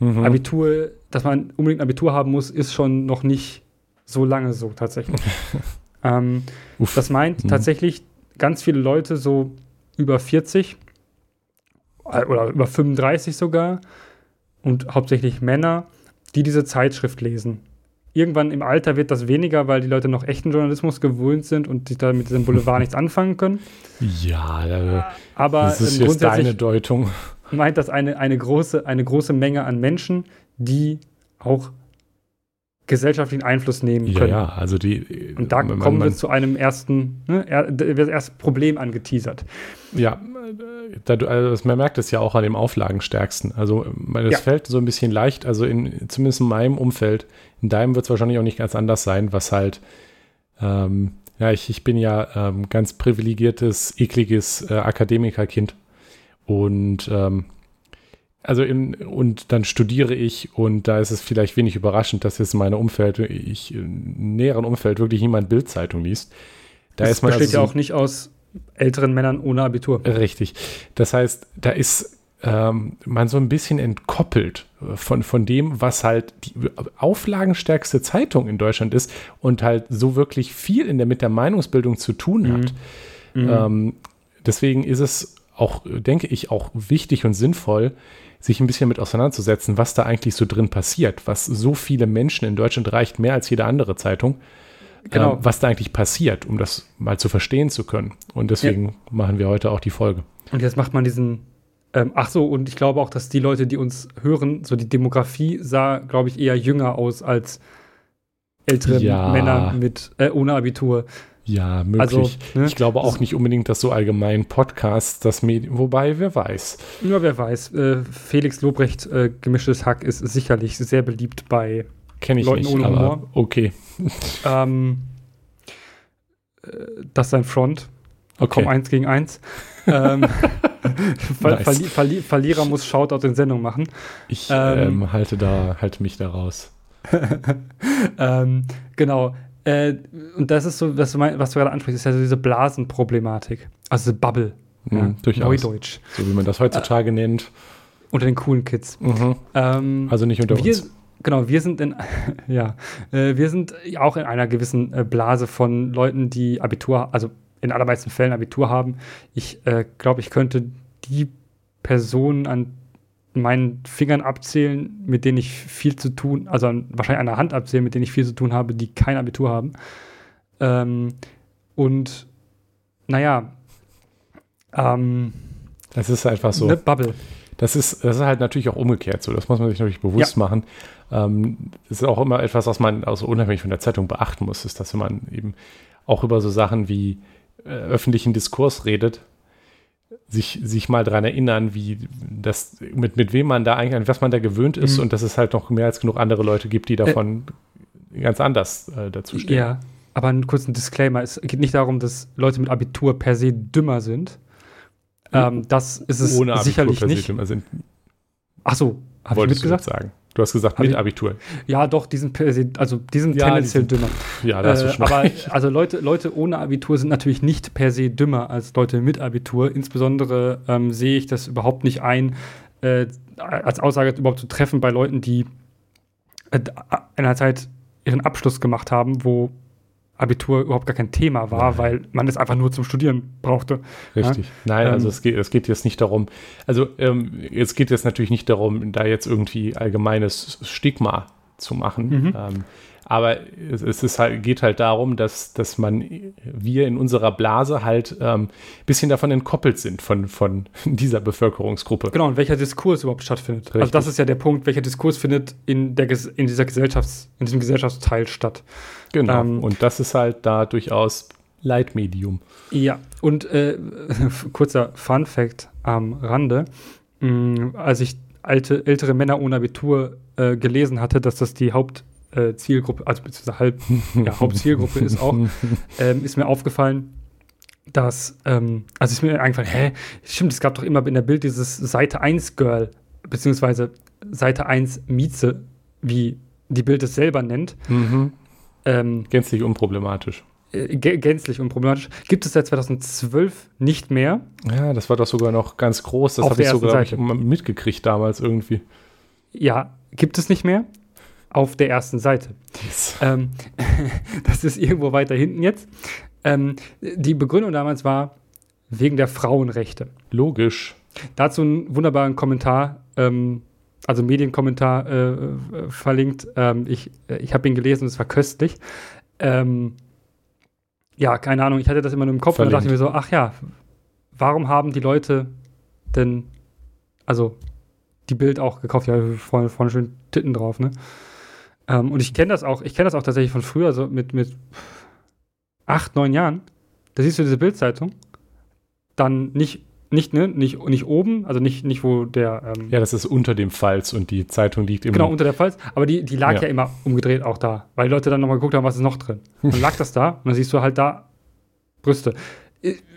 Mhm. Abitur, dass man unbedingt ein Abitur haben muss, ist schon noch nicht so lange so tatsächlich. <laughs> ähm, das meint Mhm. tatsächlich ganz viele Leute, so über 40 äh, oder über 35 sogar und hauptsächlich Männer, die diese Zeitschrift lesen. Irgendwann im Alter wird das weniger, weil die Leute noch echten Journalismus gewöhnt sind und sich da mit diesem Boulevard <laughs> nichts anfangen können. ja, äh, Aber das ist jetzt deine Deutung. meint das eine, eine, große, eine große Menge an Menschen, die auch gesellschaftlichen Einfluss nehmen können. ja, also die. Und da man- kommen man, wir zu einem ersten, ne, er, wird das erste Problem angeteasert. Ja, äh, da du, also man merkt es ja auch an dem Auflagenstärksten. Also es Ja. fällt so ein bisschen leicht, also in, zumindest in meinem Umfeld, in deinem wird es wahrscheinlich auch nicht ganz anders sein, was halt, ähm, ja, ich, ich bin ja ähm, ganz privilegiertes, ekliges äh, Akademikerkind. Und ähm, also in, und dann studiere ich und da ist es vielleicht wenig überraschend, dass jetzt in meinem Umfeld, ich im näheren Umfeld wirklich niemand Bildzeitung liest. Da das ist man besteht also ja auch nicht aus älteren Männern ohne Abitur. Richtig. Das heißt, da ist ähm, man so ein bisschen entkoppelt äh, von, von dem, was halt die auflagenstärkste Zeitung in Deutschland ist und halt so wirklich viel in der, mit der Meinungsbildung zu tun hat. Mhm. Ähm, deswegen ist es auch, denke ich, auch wichtig und sinnvoll, sich ein bisschen mit auseinanderzusetzen, was da eigentlich so drin passiert, was so viele Menschen in Deutschland reicht, mehr als jede andere Zeitung, Genau. ähm, was da eigentlich passiert, um das mal zu verstehen zu können. Und deswegen machen wir heute auch die Folge. Und jetzt macht man diesen. Ähm, ach so, und ich glaube auch, dass die Leute, die uns hören, so die Demografie sah, glaube ich, eher jünger aus als ältere Ja. Männer mit äh, ohne Abitur. Ja, möglich. Also, ne? Ich glaube auch nicht unbedingt, dass so allgemein Podcasts das Medium, wobei, wer weiß. Nur wer weiß, äh, Felix Lobrecht, äh, gemischtes Hack, ist sicherlich sehr beliebt bei Kenne ich Leuten nicht, ohne aber Humor. okay. ähm, äh, das sein Front. Komm Okay. eins gegen eins. ähm, <laughs> Ver Nice. Verli Verli Verlierer muss Shoutout in Sendung machen. Ich ähm, ähm, halte da, halte mich da raus. <laughs> ähm, genau. Äh, und das ist so, was du, mein, was du gerade ansprichst, ist ja so diese Blasenproblematik. Also diese Bubble. Mhm, ja, durchaus. Neudeutsch. So wie man das heutzutage nennt. Unter den coolen Kids. Mhm. Ähm, Also nicht unter wir, uns. Genau, wir sind in, <laughs> ja, äh, wir sind auch in einer gewissen äh, Blase von Leuten, die Abitur, also in allermeisten Fällen Abitur haben. Ich äh, glaube, ich könnte die Personen an meinen Fingern abzählen, mit denen ich viel zu tun, also wahrscheinlich an der Hand abzählen, mit denen ich viel zu tun habe, die kein Abitur haben. Ähm, und naja, ähm, Das ist einfach so. eine Bubble. Das ist, das ist halt natürlich auch umgekehrt so. Das muss man sich natürlich bewusst machen. Ähm, das ist auch immer etwas, was man also unabhängig von der Zeitung beachten muss, ist, dass wenn man eben auch über so Sachen wie äh, öffentlichen Diskurs redet, sich, sich mal daran erinnern, wie das, mit, mit wem man da eigentlich, an was man da gewöhnt ist Mhm. und dass es halt noch mehr als genug andere Leute gibt, die davon ganz anders äh, dazu stehen. Ja, aber einen kurzen Disclaimer. Es geht nicht darum, dass Leute mit Abitur per se dümmer sind. Ähm, das ist es Ohne Abitur sicherlich per se nicht. dümmer sind, Ach so, habe ich mitgesagt? sagen. Du hast gesagt mit Abitur. Ja, doch, die sind also die sind Ja, die tendenziell sind- dümmer. Ja, da hast du Äh, schon aber recht. also Leute, Leute ohne Abitur sind natürlich nicht per se dümmer als Leute mit Abitur. Insbesondere ähm, sehe ich das überhaupt nicht ein, äh, als Aussage überhaupt zu treffen bei Leuten, die äh, in einer Zeit ihren Abschluss gemacht haben, wo Abitur überhaupt gar kein Thema war, Nein. weil man es einfach nur zum Studieren brauchte. Richtig. Nein, also Ähm, es geht, es geht jetzt nicht darum, also ähm, es geht jetzt natürlich nicht darum, da jetzt irgendwie allgemeines Stigma zu machen. Mhm. Ähm, aber es, ist halt, geht halt darum, dass, dass man, wir in unserer Blase halt ein ähm, bisschen davon entkoppelt sind, von, von <laughs> dieser Bevölkerungsgruppe. Genau, und welcher Diskurs überhaupt stattfindet. Also Richtig. das ist ja der Punkt, welcher Diskurs findet in, der, in dieser Gesellschafts-, in diesem Gesellschaftsteil statt. Genau. Ähm, Und das ist halt da durchaus Leitmedium. Ja, und äh, <laughs> kurzer Fun Fact am Rande. Mh, als ich alte, ältere Männer ohne Abitur äh, gelesen hatte, dass das die Hauptzielgruppe, also beziehungsweise halb, ja, <laughs> Hauptzielgruppe ist auch, ähm, ist mir aufgefallen, dass, ähm, also ist mir eingefallen, hä, stimmt, es gab doch immer in der Bild dieses Seite 1 Girl, beziehungsweise Seite 1 Mieze, wie die Bild es selber nennt. Mhm. Ähm, Gänzlich unproblematisch. äh, gä- gänzlich unproblematisch. Gibt es seit 2012 nicht mehr. Ja, das war doch sogar noch ganz groß. Das habe ich sogar mitgekriegt damals irgendwie. Ja, gibt es nicht mehr. Auf der ersten Seite. Ähm, <laughs> das ist irgendwo weiter hinten jetzt. Ähm, die Begründung damals war wegen der Frauenrechte. Logisch. Dazu einen wunderbaren Kommentar, ähm, also Medienkommentar äh, verlinkt. Ähm, ich ich habe ihn gelesen, es war köstlich. Ähm, ja, keine Ahnung, ich hatte das immer nur im Kopf und dann dachte ich mir so, ach ja, warum haben die Leute denn, also die Bild auch gekauft, ja, vorne, vorne schön Titten drauf, ne? Ähm, und ich kenne das auch, ich kenne das auch tatsächlich von früher, so mit, mit acht, neun Jahren. Da siehst du diese Bildzeitung, dann nicht, nicht, ne, nicht, nicht oben, also nicht, nicht wo der, ähm, Ja, das ist unter dem Falz und die Zeitung liegt im. genau, unter der Falz, aber die, die lag ja. Ja. immer umgedreht auch da, weil die Leute dann nochmal geguckt haben, was ist noch drin. Dann lag das da und dann siehst du halt da Brüste.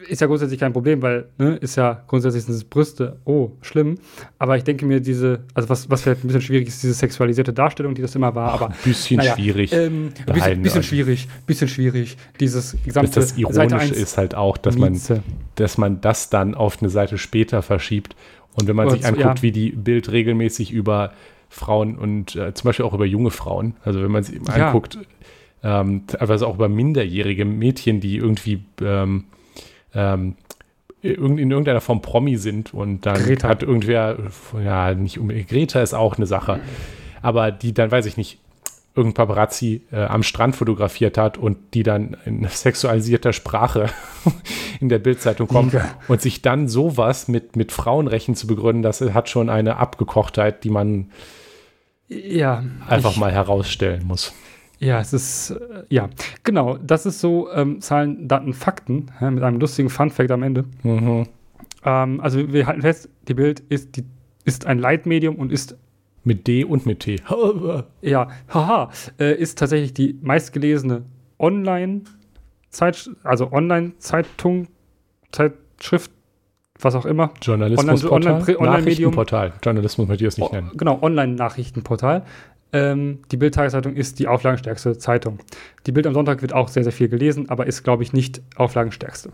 Ist ja grundsätzlich kein Problem, weil, ne, ist ja grundsätzlich sind es Brüste, oh, schlimm. Aber ich denke mir, diese, also was, was vielleicht ein bisschen schwierig ist, diese sexualisierte Darstellung, die das immer war, aber ein bisschen naja, schwierig. ähm, ein bisschen, bisschen also- schwierig, bisschen schwierig, dieses gesamte das Ironische 1 ist halt auch, dass man, dass man das dann auf eine Seite später verschiebt. Und wenn man Und sich anguckt, ja. wie die Bild regelmäßig über Frauen und äh, zum Beispiel auch über junge Frauen, also wenn man sich Ja. anguckt, ähm, teilweise auch über minderjährige Mädchen, die irgendwie ähm, ähm, in irgendeiner Form Promi sind und dann Greta. hat irgendwer, ja, nicht unbedingt, Greta ist auch eine Sache, aber die dann, weiß ich nicht, irgendein Paparazzi äh, am Strand fotografiert hat und die dann in sexualisierter Sprache <laughs> in der Bildzeitung kommt Ja. und sich dann sowas mit, mit Frauenrechten zu begründen, das hat schon eine Abgekochtheit, die man Ja. einfach mal herausstellen muss. Ja, es ist, äh, ja, genau, das ist so ähm, Zahlen, Daten, Fakten, ja, mit einem lustigen Fun-Fact am Ende. Mhm. Ähm, also wir halten fest, die Bild ist, die, ist ein Leitmedium und ist, Mit D und mit T. <laughs> ja, haha, äh, ist tatsächlich die meistgelesene Online-Zeit, also Online-Zeitung, Zeitschrift, was auch immer. Journalismusportal, Online- Online- Online-Medium. Nachrichtenportal. Journalismus möchte ich es nicht nennen. Genau, Online-Nachrichtenportal. Ähm, die Bild-Tageszeitung ist die auflagenstärkste Zeitung. Die Bild am Sonntag wird auch sehr, sehr viel gelesen, aber ist, glaube ich, nicht auflagenstärkste.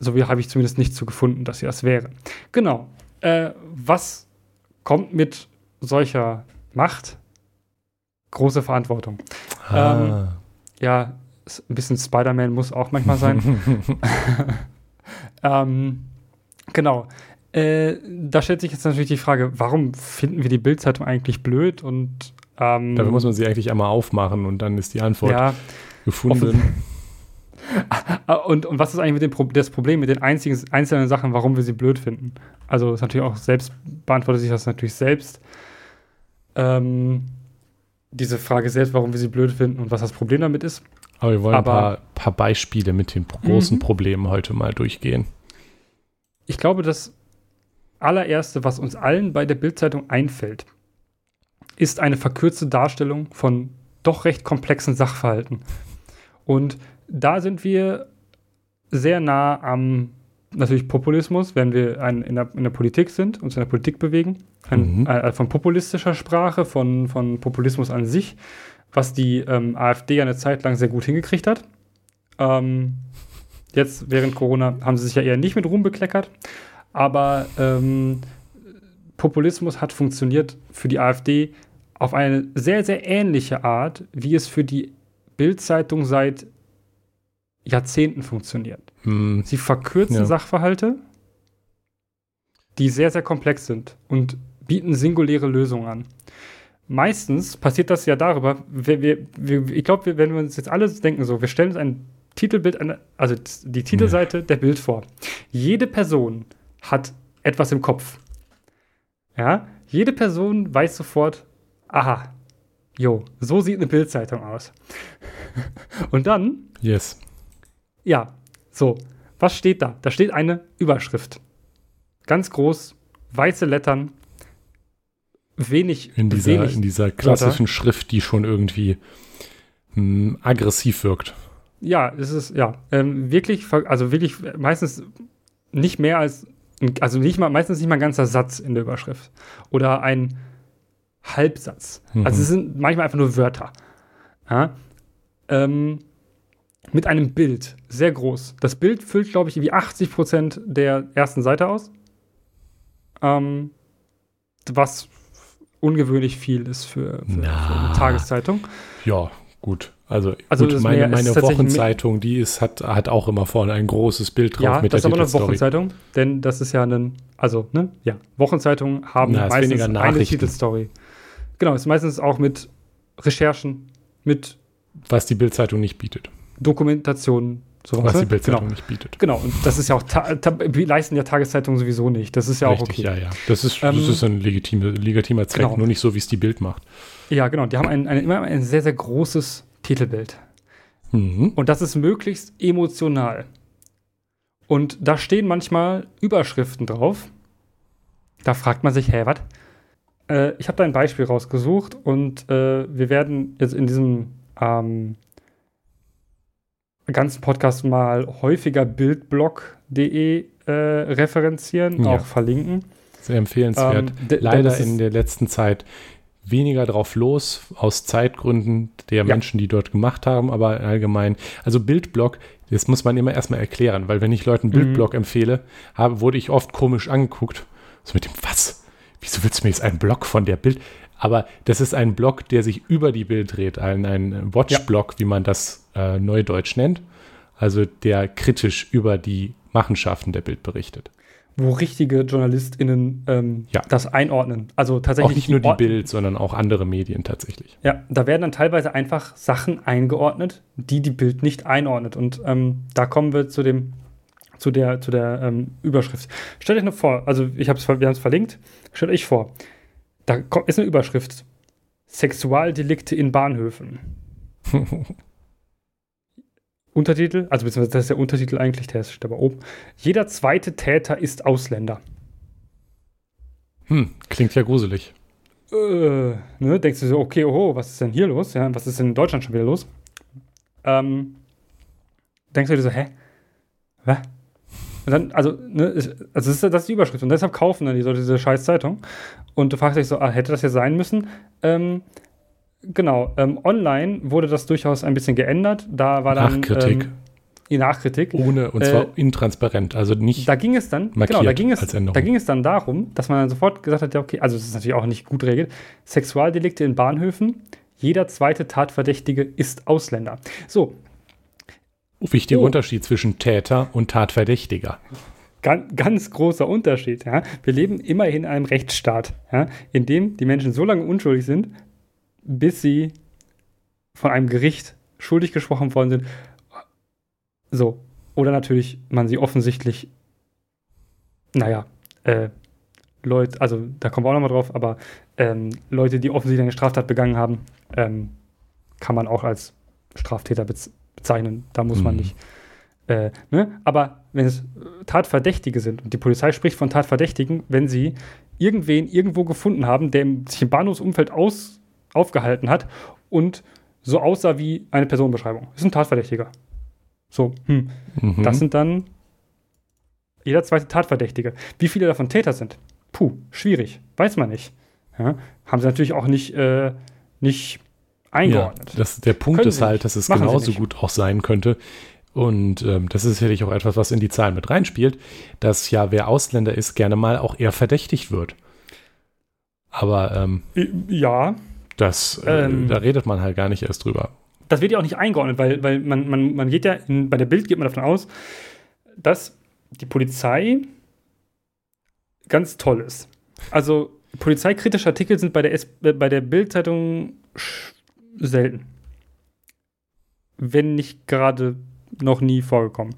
So wie habe ich zumindest nicht so gefunden, dass sie das wäre. Genau. Äh, was kommt mit solcher Macht? Große Verantwortung. Ah. Ja, s- ein bisschen Spider-Man muss auch manchmal sein. <laughs> <laughs> ähm, genau. Äh, da stellt sich jetzt natürlich die Frage, warum finden wir die Bild-Zeitung eigentlich blöd? Und ähm, Dafür muss man sie eigentlich einmal aufmachen und dann ist die Antwort ja, gefunden. Ah, und, und was ist eigentlich mit dem Pro das Problem mit den einzigen, einzelnen Sachen, warum wir sie blöd finden? Also ist natürlich auch selbst, beantwortet sich das natürlich selbst. Ähm, diese Frage selbst, warum wir sie blöd finden und was das Problem damit ist. Aber wir wollen Aber- ein paar, paar Beispiele mit den großen Mhm. Problemen heute mal durchgehen. ich glaube, das allererste, was uns allen bei der Bildzeitung einfällt, ist eine verkürzte Darstellung von doch recht komplexen Sachverhalten. Und da sind wir sehr nah am natürlich Populismus, wenn wir ein, in, der, in, der, Politik sind, uns in der Politik bewegen, ein, mhm. äh, von populistischer Sprache, von, von Populismus an sich, was die ähm, AfD eine Zeit lang sehr gut hingekriegt hat. Ähm, jetzt während Corona haben sie sich ja eher nicht mit Ruhm bekleckert, aber ähm, Populismus hat funktioniert für die AfD auf eine sehr, sehr ähnliche Art, wie es für die Bild-Zeitung seit Jahrzehnten funktioniert. Hm. Sie verkürzen ja. Sachverhalte, die sehr, sehr komplex sind und bieten singuläre Lösungen an. Meistens passiert das ja darüber, wir, wir, wir, ich glaube, wenn wir uns jetzt alle denken, so, wir stellen uns ein Titelbild, also die Titelseite ja. der Bild vor. Jede Person hat etwas im Kopf. Ja, jede Person weiß sofort, aha, jo, so sieht eine Bildzeitung aus. <laughs> Und dann, yes. Ja, so, was steht da? Da steht eine Überschrift. Ganz groß, weiße Lettern, wenig. In dieser, wenig in dieser klassischen Wörter. Schrift, die schon irgendwie mh, hm, aggressiv wirkt. Ja, es ist, ja, ähm, wirklich, also wirklich meistens nicht mehr als, also nicht mal, meistens nicht mal ein ganzer Satz in der Überschrift. Oder ein Halbsatz. Mhm. Also es sind manchmal einfach nur Wörter. Ja? Ähm, mit einem Bild, sehr groß. Das Bild füllt, glaube ich, wie 80 Prozent der ersten Seite aus. Ähm, was ungewöhnlich viel ist für, für, für, eine Tageszeitung. Ja, gut. Also, also gut, meine, mehr, meine Wochenzeitung, die ist, hat, hat auch immer vorne ein großes Bild drauf ja, mit das der ist aber eine Wochenzeitung, denn das ist ja ein, also, ne, ja, Wochenzeitungen haben Na, meistens eine Titelstory. Genau, ist meistens auch mit Recherchen, mit was die Bildzeitung nicht bietet. Dokumentation. Sowas, Was die Bildzeitung genau. nicht bietet. Genau, und das ist ja auch, leisten ja Tageszeitungen sowieso nicht. Das ist ja Richtig, auch okay. ja, ja. Das ist, ähm, das ist ein legitime, legitimer Zweck, genau. nur nicht so, wie es die Bild macht. Ja, genau. Die haben ein, ein, immer ein sehr, sehr großes Titelbild. Mhm. Und das ist möglichst emotional. Und da stehen manchmal Überschriften drauf. Da fragt man sich, hä, was? Äh, ich habe da ein Beispiel rausgesucht und äh, wir werden jetzt in diesem ähm, ganzen Podcast mal häufiger bildblog.de äh, referenzieren, ja. auch verlinken. Sehr empfehlenswert. Ähm, Leider in der letzten Zeit weniger drauf los, aus Zeitgründen der ja. Menschen, die dort gemacht haben, aber allgemein. Also Bildblog, das muss man immer erstmal erklären, weil wenn ich Leuten Bildblog mhm. empfehle, habe, wurde ich oft komisch angeguckt. So mit dem, was? Wieso willst du mir jetzt einen Blog von der Bild? Aber das ist ein Blog, der sich über die Bild dreht, ein, ein Watch-Blog, ja. wie man das äh, neudeutsch nennt. Also der kritisch über die Machenschaften der Bild berichtet. Wo richtige JournalistInnen ähm, ja. das einordnen. Also tatsächlich. Auch nicht nur die Bild, sondern auch andere Medien tatsächlich. Ja, da werden dann teilweise einfach Sachen eingeordnet, die die Bild nicht einordnet. Und ähm, da kommen wir zu dem zu der, zu der ähm, Überschrift. Stellt euch nur vor, also ich hab's, wir haben es verlinkt, stellt euch vor, da ist eine Überschrift. Sexualdelikte in Bahnhöfen. <laughs> Untertitel, also beziehungsweise das ist der Untertitel eigentlich, der steht aber oben. Jeder zweite Täter ist Ausländer. Hm, klingt ja gruselig. Äh, ne, denkst du so, okay, oh, was ist denn hier los? Ja, was ist denn in Deutschland schon wieder los? Ähm, denkst du dir so, hä? Was? Und dann, also, ne, also das ist, das ist die Überschrift. Und deshalb kaufen dann die Leute diese scheiß Zeitung. Und du fragst dich so, ah, hätte das ja sein müssen? Ähm, genau, ähm, online wurde das durchaus ein bisschen geändert. Da war dann. Nachkritik. Ähm, die Nachkritik. Ohne, und zwar äh, intransparent, also nicht. Da ging es dann, genau, da ging es, da ging es dann darum, dass man dann sofort gesagt hat, ja, okay, also das ist natürlich auch nicht gut regelt. Sexualdelikte in Bahnhöfen, jeder zweite Tatverdächtige ist Ausländer. So, Wichtiger oh. Unterschied zwischen Täter und Tatverdächtiger. Ganz, ganz großer Unterschied. Ja? Wir leben immerhin in einem Rechtsstaat, ja? in dem die Menschen so lange unschuldig sind, bis sie von einem Gericht schuldig gesprochen worden sind. So. Oder natürlich man sie offensichtlich, naja, äh, Leute, also da kommen wir auch nochmal drauf, aber ähm, Leute, die offensichtlich eine Straftat begangen haben, ähm, kann man auch als Straftäter bez bezeichnen. Da muss man mhm. nicht Äh, ne? Aber wenn es Tatverdächtige sind und die Polizei spricht von Tatverdächtigen, wenn sie irgendwen irgendwo gefunden haben, der sich im Bahnhofsumfeld aus, aufgehalten hat und so aussah wie eine Personenbeschreibung. Ist ein Tatverdächtiger. So, hm. Mhm. Das sind dann jeder zweite Tatverdächtige. Wie viele davon Täter sind? Puh, schwierig. Weiß man nicht. Ja? Haben sie natürlich auch nicht, äh, nicht eingeordnet. Ja, das, der Punkt Können ist halt, dass es genauso gut auch sein könnte. Und ähm, das ist sicherlich auch etwas, was in die Zahlen mit reinspielt, dass ja, wer Ausländer ist, gerne mal auch eher verdächtigt wird. Aber ähm, ja. Das, äh, ähm, da redet man halt gar nicht erst drüber. Das wird ja auch nicht eingeordnet, weil, weil man, man, man geht ja, in, bei der Bild geht man davon aus, dass die Polizei ganz toll ist. Also polizeikritische Artikel sind bei der, äh, bei der Bild-Zeitung selten. Wenn nicht gerade noch nie vorgekommen.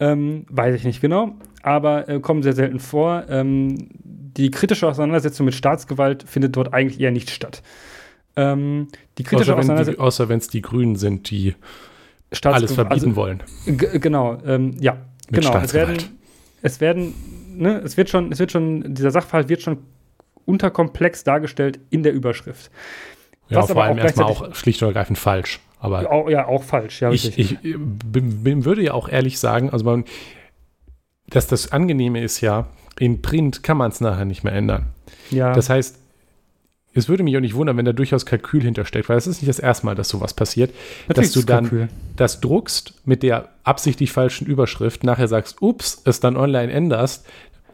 Ähm, weiß ich nicht genau, aber äh, kommen sehr selten vor. Ähm, die kritische Auseinandersetzung mit Staatsgewalt findet dort eigentlich eher nicht statt. Ähm, die kritische Auseinandersetzung. Außer wenn es die Grünen sind, die alles verbieten also, wollen. Genau, ähm, ja, mit genau. Es werden, es werden, ne, es wird schon, es wird schon, dieser Sachverhalt wird schon unterkomplex dargestellt in der Überschrift. Ja, Was vor allem erstmal auch schlicht und ergreifend falsch. Aber auch, ja, auch falsch. Ja, ich, ich bin, würde ja auch ehrlich sagen, also man, dass das Angenehme ist ja, in Print kann man es nachher nicht mehr ändern. Ja. Das heißt, es würde mich auch nicht wundern, wenn da durchaus Kalkül hintersteckt, weil es ist nicht das erste Mal, dass sowas passiert, Natürlich dass du dann Kalkül. das druckst mit der absichtlich falschen Überschrift, nachher sagst, ups, es dann online änderst,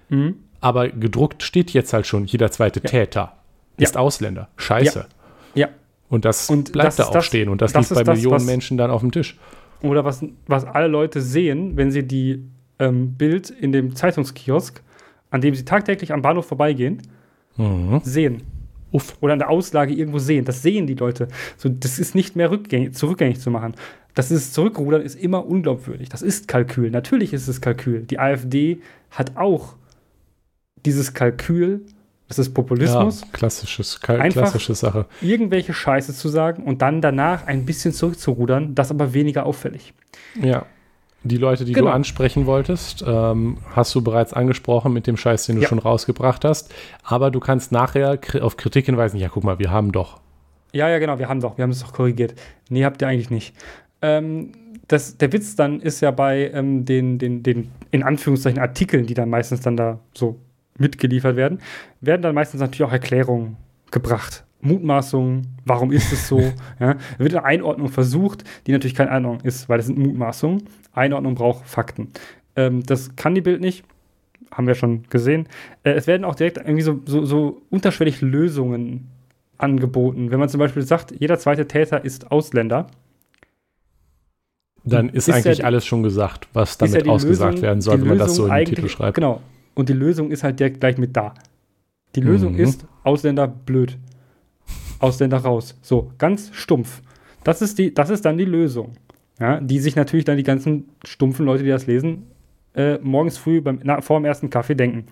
mhm. aber gedruckt steht jetzt halt schon, jeder zweite ja. Täter ist ja. Ausländer. Scheiße. Ja. Und das und bleibt das da auch das, stehen und das, das liegt bei Millionen Menschen dann auf dem Tisch. Oder was, was alle Leute sehen, wenn sie die ähm, Bild in dem Zeitungskiosk, an dem sie tagtäglich am Bahnhof vorbeigehen, mhm. sehen. Uff. Oder an der Auslage irgendwo sehen. Das sehen die Leute. So, das ist nicht mehr rückgängig, zurückgängig zu machen. Das ist Zurückrudern ist immer unglaubwürdig. Das ist Kalkül. Natürlich ist es Kalkül. Die AfD hat auch dieses Kalkül das ist Populismus. Ja, klassisches, klassische Sache. Irgendwelche Scheiße zu sagen und dann danach ein bisschen zurückzurudern, das aber weniger auffällig. Ja. Die Leute, die genau. du ansprechen wolltest, ähm, hast du bereits angesprochen mit dem Scheiß, den du ja. schon rausgebracht hast. Aber du kannst nachher auf Kritik hinweisen. Ja, guck mal, wir haben doch. Ja, ja, genau, wir haben doch. Wir haben es doch korrigiert. Nee, habt ihr eigentlich nicht. Ähm, das, der Witz dann ist ja bei ähm, den, den, den, in Anführungszeichen, Artikeln, die dann meistens dann da so mitgeliefert werden, werden dann meistens natürlich auch Erklärungen gebracht. Mutmaßungen, warum ist es so? <laughs> ja, wird eine Einordnung versucht, die natürlich keine Einordnung ist, weil das sind Mutmaßungen. Einordnung braucht Fakten. Ähm, das kann die Bild nicht, haben wir schon gesehen. Äh, es werden auch direkt irgendwie so, so, so unterschwellig Lösungen angeboten. Wenn man zum Beispiel sagt, jeder zweite Täter ist Ausländer, dann ist, ist eigentlich ja, alles schon gesagt, was damit ja ausgesagt Lösung, werden soll, wenn man das so in den Titel schreibt. Genau, und die Lösung ist halt direkt gleich mit da. Die Lösung mhm. ist Ausländer blöd. Ausländer raus. So, ganz stumpf. Das ist, die, das ist dann die Lösung. Ja, die sich natürlich dann die ganzen stumpfen Leute, die das lesen, äh, morgens früh beim, na, vor dem ersten Kaffee denken.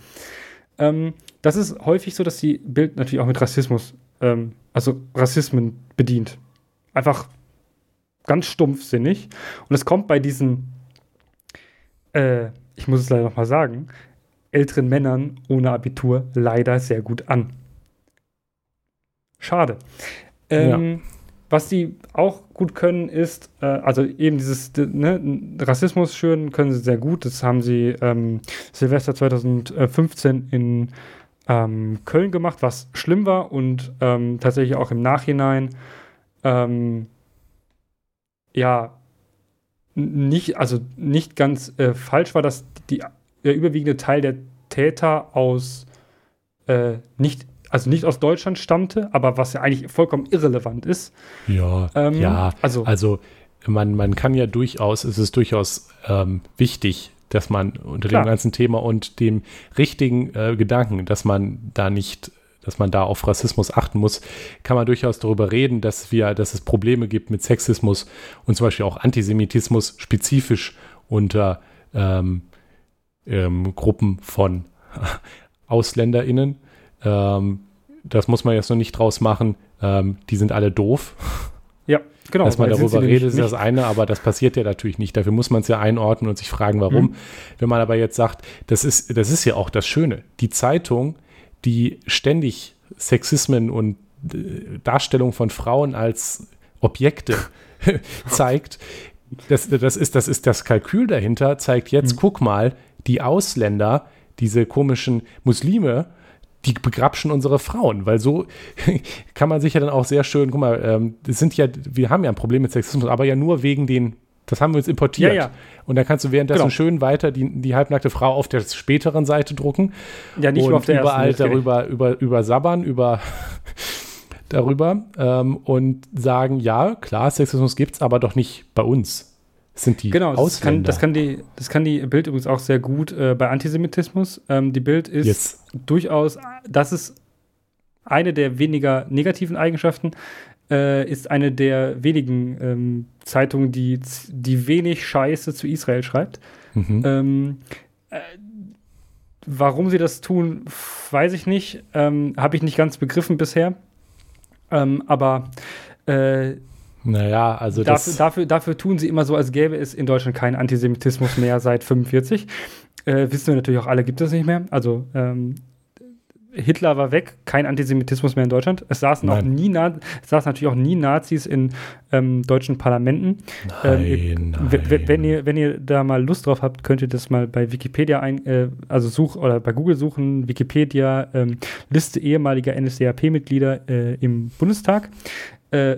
Ähm, das ist häufig so, dass die Bild natürlich auch mit Rassismus, ähm, also Rassismen bedient. Einfach ganz stumpfsinnig. Und es kommt bei diesen, äh, ich muss es leider nochmal sagen, älteren Männern ohne Abitur leider sehr gut an. Schade. Ähm, ja. Was sie auch gut können, ist, äh, also eben dieses ne, Rassismus schüren können sie sehr gut. Das haben sie ähm, Silvester 2015 in ähm, Köln gemacht, was schlimm war und ähm, tatsächlich auch im Nachhinein ähm, ja nicht, also nicht ganz äh, falsch war, dass die der überwiegende Teil der Täter aus äh, nicht, also nicht aus Deutschland stammte, aber was ja eigentlich vollkommen irrelevant ist. Ja, ähm, ja, also, also man, man kann ja durchaus, es ist durchaus ähm, wichtig, dass man unter klar. dem ganzen Thema und dem richtigen äh, Gedanken, dass man da nicht dass man da auf Rassismus achten muss, kann man durchaus darüber reden, dass wir, dass es Probleme gibt mit Sexismus und zum Beispiel auch Antisemitismus spezifisch unter ähm, ähm, Gruppen von <laughs> AusländerInnen. Ähm, das muss man jetzt noch nicht draus machen. Ähm, die sind alle doof. <laughs> Ja, genau. Dass man darüber redet, ist das eine, aber das passiert ja natürlich nicht. Dafür muss man es ja einordnen und sich fragen, warum. Mhm. Wenn man aber jetzt sagt, das ist, das ist ja auch das Schöne. Die Zeitung, die ständig Sexismen und äh, Darstellung von Frauen als Objekte <laughs> zeigt, das, das, ist, das ist das Kalkül dahinter, zeigt jetzt, Mhm. guck mal, die Ausländer, diese komischen Muslime, die begrapschen unsere Frauen, weil so <laughs> kann man sich ja dann auch sehr schön, guck mal, ähm, das sind ja, wir haben ja ein Problem mit Sexismus, aber ja nur wegen den, das haben wir uns importiert. Ja, ja. Und dann kannst du währenddessen Genau. schön weiter die, die halbnackte Frau auf der späteren Seite drucken Ja, nicht und nur auf der überall ersten. darüber, über, über sabbern, über <laughs> darüber ähm, und sagen, ja, klar, Sexismus gibt's, aber doch nicht bei uns. Sind die Genau, das kann, Ausländer. das, kann die, das kann die Bild übrigens auch sehr gut äh, bei Antisemitismus. Ähm, die Bild ist Jetzt. durchaus, das ist eine der weniger negativen Eigenschaften, äh, ist eine der wenigen ähm, Zeitungen, die, die wenig Scheiße zu Israel schreibt. Mhm. Ähm, äh, warum sie das tun, weiß ich nicht. Ähm, Habe ich nicht ganz begriffen bisher. Ähm, aber äh, Naja, also dafür, das. dafür, dafür tun sie immer so, als gäbe es in Deutschland keinen Antisemitismus mehr seit 45. Äh, wissen wir natürlich auch alle, gibt es nicht mehr. Also ähm, Hitler war weg, kein Antisemitismus mehr in Deutschland. Es saßen, auch Nein. nie es saßen natürlich auch nie Nazis in ähm, deutschen Parlamenten. Ähm, Nein, w- w- Wenn nein. ihr, wenn ihr da mal Lust drauf habt, könnt ihr das mal bei Wikipedia ein, äh, also such oder bei Google suchen, Wikipedia, ähm, Liste ehemaliger NSDAP-Mitglieder äh, im Bundestag. Äh,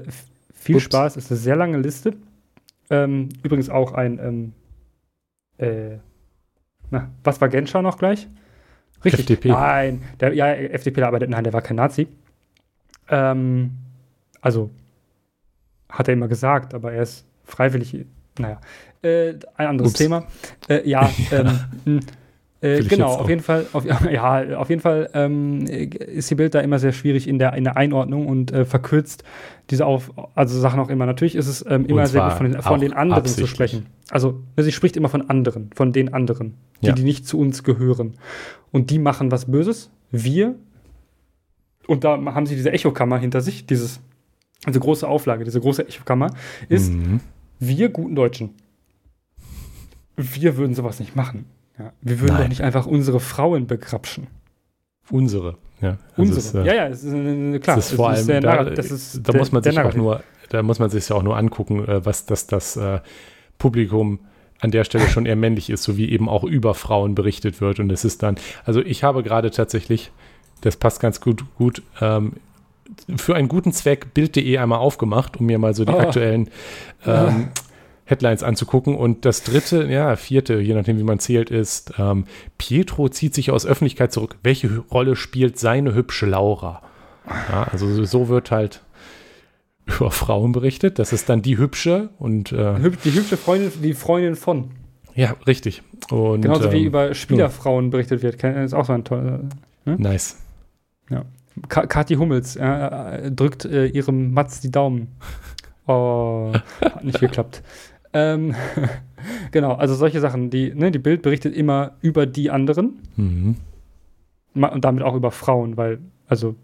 viel Ups. Spaß, ist eine sehr lange Liste. Ähm, übrigens auch ein, ähm, äh, na, was war Genscher noch gleich? Richtig. FDP. Nein, der, ja, FDP arbeitet, nein, der war kein Nazi. Ähm, also, hat er immer gesagt, aber er ist freiwillig, naja, äh, ein anderes Ups. Thema. Äh, ja, <laughs> ähm, mh, äh, genau, auf jeden Fall, auf, <laughs> ja, auf jeden Fall ähm, ist die Bild da immer sehr schwierig in der, in der Einordnung und äh, verkürzt diese auf, also Sachen auch immer. Natürlich ist es ähm, immer sehr gut von den, von den anderen zu sprechen. Also sie spricht immer von anderen, von den anderen, die, Ja. die nicht zu uns gehören. Und die machen was Böses. Wir, und da haben sie diese Echokammer hinter sich, dieses, diese große Auflage, diese große Echokammer, ist, Mhm. wir guten Deutschen, wir würden sowas nicht machen. Ja, wir würden Nein. doch nicht einfach unsere Frauen begrapschen. Unsere. Ja, also Unsere. es, äh, ja, ja, ist, äh, klar. das ist vor allem, da, ist der- muss man sich auch nur, da muss man sich ja auch nur angucken, äh, was das, das äh, Publikum an der Stelle schon eher männlich ist, so wie eben auch über Frauen berichtet wird. Und es ist dann, also ich habe gerade tatsächlich, das passt ganz gut, gut, ähm, für einen guten Zweck Bild.de einmal aufgemacht, um mir mal so die Oh. aktuellen ähm, <laughs> Headlines anzugucken. Und das dritte, ja, vierte, je nachdem, wie man zählt, ist, ähm, Pietro zieht sich aus Öffentlichkeit zurück. Welche Rolle spielt seine hübsche Laura? Ja, also so- wird halt über Frauen berichtet. Das ist dann die hübsche und äh, Die hübsche Freundin, die Freundin von. ja, richtig. Und, Genauso wie ähm, über Spielerfrauen berichtet wird. Ist auch so ein toller. Nice. Ka Kathi Hummels äh, äh, drückt äh, ihrem Matz die Daumen. Oh, hat nicht geklappt. Ähm, <laughs> genau, also solche Sachen. Die, ne, die Bild berichtet immer über die anderen Mhm. und damit auch über Frauen, weil, also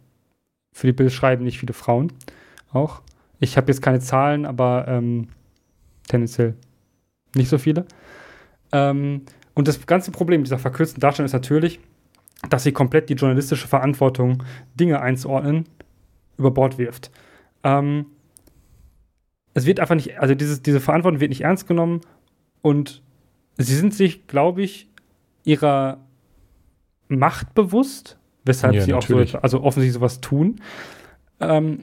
für die Bild schreiben nicht viele Frauen auch. Ich habe jetzt keine Zahlen, aber ähm, tendenziell nicht so viele. Ähm, und das ganze Problem dieser verkürzten Darstellung ist natürlich, dass sie komplett die journalistische Verantwortung, Dinge einzuordnen, über Bord wirft. Ähm, es wird einfach nicht, also dieses, diese Verantwortung wird nicht ernst genommen und sie sind sich, glaube ich, ihrer Macht bewusst, weshalb Ja, sie auch so, natürlich. also offensichtlich sowas tun. Ähm,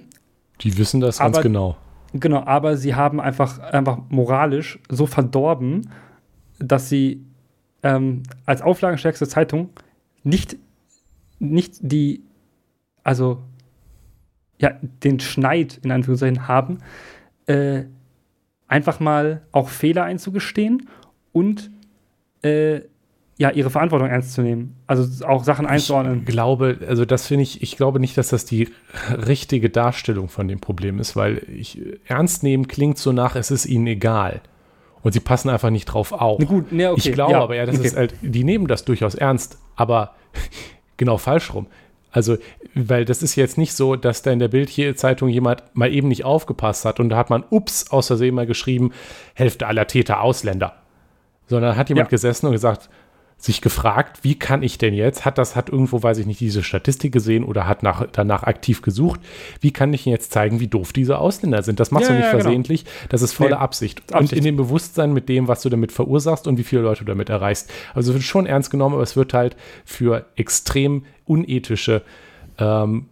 Die wissen das ganz Aber- genau. Genau, aber sie haben einfach, einfach moralisch so verdorben, dass sie ähm, als auflagenstärkste Zeitung nicht, nicht die, also ja, den Schneid in Anführungszeichen haben, äh, einfach mal auch Fehler einzugestehen und äh, ja, ihre Verantwortung ernst zu nehmen. Also auch Sachen einzuordnen. Ich glaube, also das finde ich, ich glaube nicht, dass das die richtige Darstellung von dem Problem ist, weil ich ernst nehmen klingt so nach, es ist ihnen egal. Und sie passen einfach nicht drauf auf. Na gut, ne, okay. ich glaube ja, aber ja, das okay. ist halt, die nehmen das durchaus ernst, aber <laughs> genau falsch rum. Also, weil das ist jetzt nicht so, dass da in der Bildzeitung jemand mal eben nicht aufgepasst hat und da hat man, ups, aus Versehen mal geschrieben, Hälfte aller Täter Ausländer. Sondern hat jemand ja. gesessen und gesagt, sich gefragt, wie kann ich denn jetzt, hat das, hat irgendwo, weiß ich nicht, diese Statistik gesehen oder hat nach, danach aktiv gesucht, wie kann ich jetzt zeigen, wie doof diese Ausländer sind? Das machst ja, du nicht ja, genau. versehentlich, genau. das ist volle nee, Absicht. Absicht. Und in dem Bewusstsein mit dem, was du damit verursachst und wie viele Leute du damit erreichst. Also es wird schon ernst genommen, aber es wird halt für extrem unethische ähm,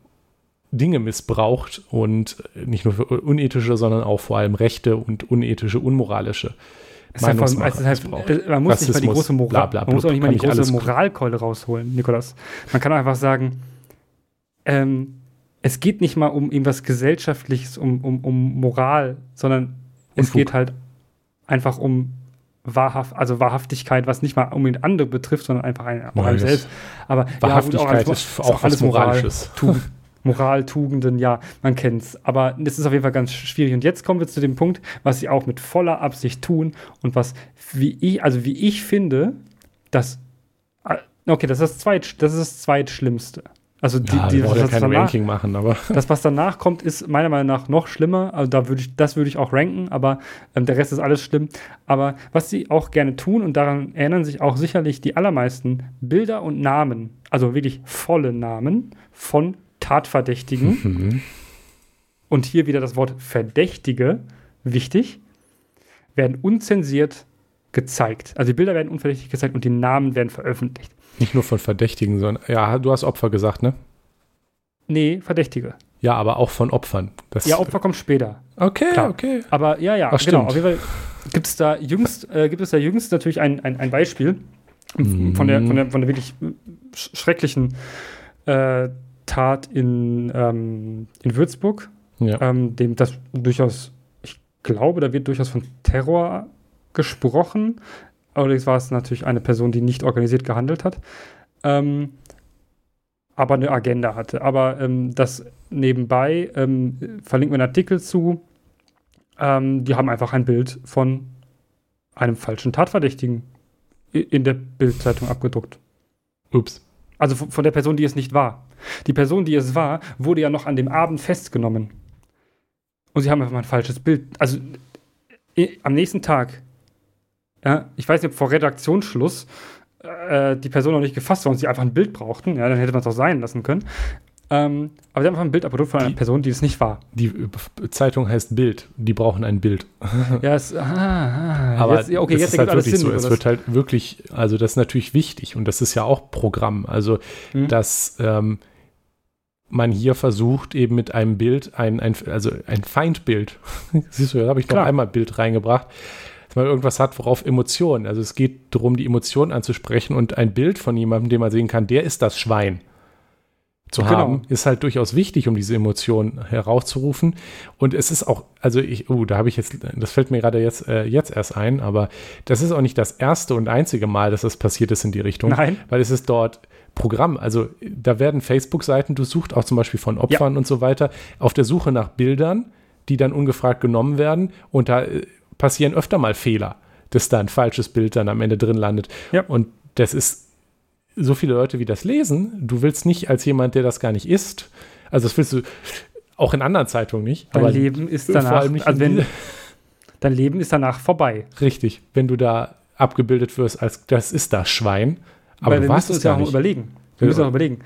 Dinge missbraucht und nicht nur für unethische, sondern auch vor allem rechte und unethische, unmoralische Meinungsmache. Also halt, man muss Rassismus, nicht mal die große Moral, bla, bla, bla, man muss auch nicht mal die große Moralkeule rausholen, Nikolas. Man kann einfach sagen, ähm, es geht nicht mal um irgendwas Gesellschaftliches, um, um, um Moral, sondern es geht halt einfach um Wahrhaft, also Wahrhaftigkeit, was nicht mal unbedingt andere betrifft, sondern einfach einen, auch einem selbst. Aber Wahrhaftigkeit ja, auch ist auch, alles Moralisches. Moral, <laughs> Moral, Tugenden, ja, man kennt's. Aber das ist auf jeden Fall ganz schwierig. Und jetzt kommen wir zu dem Punkt, was sie auch mit voller Absicht tun und was, wie ich, also wie ich finde, das, äh, okay, das ist das, Zweit, das, ist das Zweitschlimmste. Also die, ja, die, das, ja kein danach, Ranking machen, aber <laughs> das, was danach kommt, ist meiner Meinung nach noch schlimmer. Also da würde ich, das würde ich auch ranken, aber ähm, der Rest ist alles schlimm. Aber was sie auch gerne tun und daran erinnern sich auch sicherlich die allermeisten Bilder und Namen, also wirklich volle Namen von Tatverdächtigen. Mhm. Und hier wieder das Wort Verdächtige, wichtig, werden unzensiert gezeigt. Also die Bilder werden unverdächtig gezeigt und die Namen werden veröffentlicht. Nicht nur von Verdächtigen, sondern, ja, du hast Opfer gesagt, ne? Nee, Verdächtige. Ja, aber auch von Opfern. Das ja, Opfer kommt später. Okay, Klar. okay. Aber ja, ja, Ach, genau. Auf jeden Fall gibt es da jüngst, äh, gibt es da jüngst natürlich ein, ein, ein Beispiel mhm. von, der, von, der, von der wirklich schrecklichen äh, Tat in, ähm, in Würzburg, ja. ähm, dem das durchaus, ich glaube, da wird durchaus von Terror gesprochen. Allerdings war es natürlich eine Person, die nicht organisiert gehandelt hat, ähm, aber eine Agenda hatte. Aber ähm, das nebenbei ähm, verlinken wir einen Artikel zu. Ähm, die haben einfach ein Bild von einem falschen Tatverdächtigen in der Bildzeitung abgedruckt. Ups. Also von der Person, die es nicht war. Die Person, die es war, wurde ja noch an dem Abend festgenommen. Und sie haben einfach mal ein falsches Bild. Also am nächsten Tag, ja, ich weiß nicht, ob vor Redaktionsschluss äh, die Person noch nicht gefasst war und sie einfach ein Bild brauchten, ja, dann hätte man es auch sein lassen können. Ähm, aber sie haben einfach ein Bild abgedruckt von einer die, Person, die es nicht war. Die äh, Zeitung heißt Bild. Die brauchen ein Bild. <laughs> ja, es, ah, ah, aber jetzt, okay, jetzt ist halt wirklich Sinn, so. Es wird halt wirklich, also das ist natürlich wichtig und das ist ja auch Programm. Also, mhm. dass ähm, man hier versucht, eben mit einem Bild, ein, ein, also ein Feindbild, <laughs> siehst du, da habe ich noch einmal Bild reingebracht, dass man irgendwas hat, worauf Emotionen, also es geht darum, die Emotionen anzusprechen und ein Bild von jemandem, den man sehen kann, der ist das Schwein zu genau. haben, ist halt durchaus wichtig, um diese Emotionen herauszurufen. Und es ist auch, also ich, oh, da habe ich jetzt, das fällt mir gerade jetzt, äh, jetzt erst ein, aber das ist auch nicht das erste und einzige Mal, dass das passiert ist in die Richtung. Nein. Weil es ist dort Programm. Also da werden Facebook-Seiten durchsucht, auch zum Beispiel von Opfern ja. und so weiter, auf der Suche nach Bildern, die dann ungefragt genommen werden. Und da äh, passieren öfter mal Fehler, dass da ein falsches Bild dann am Ende drin landet. Ja. Und das ist so viele Leute, wie das lesen, du willst nicht als jemand, der das gar nicht ist, also das willst du auch in anderen Zeitungen nicht. Dein aber Leben ist danach, vor allem nicht also wenn, <laughs> dein Leben ist danach vorbei. Richtig, wenn du da abgebildet wirst als das ist das Schwein, aber Weil du warst es ja auch überlegen. Wir müssen auch überlegen.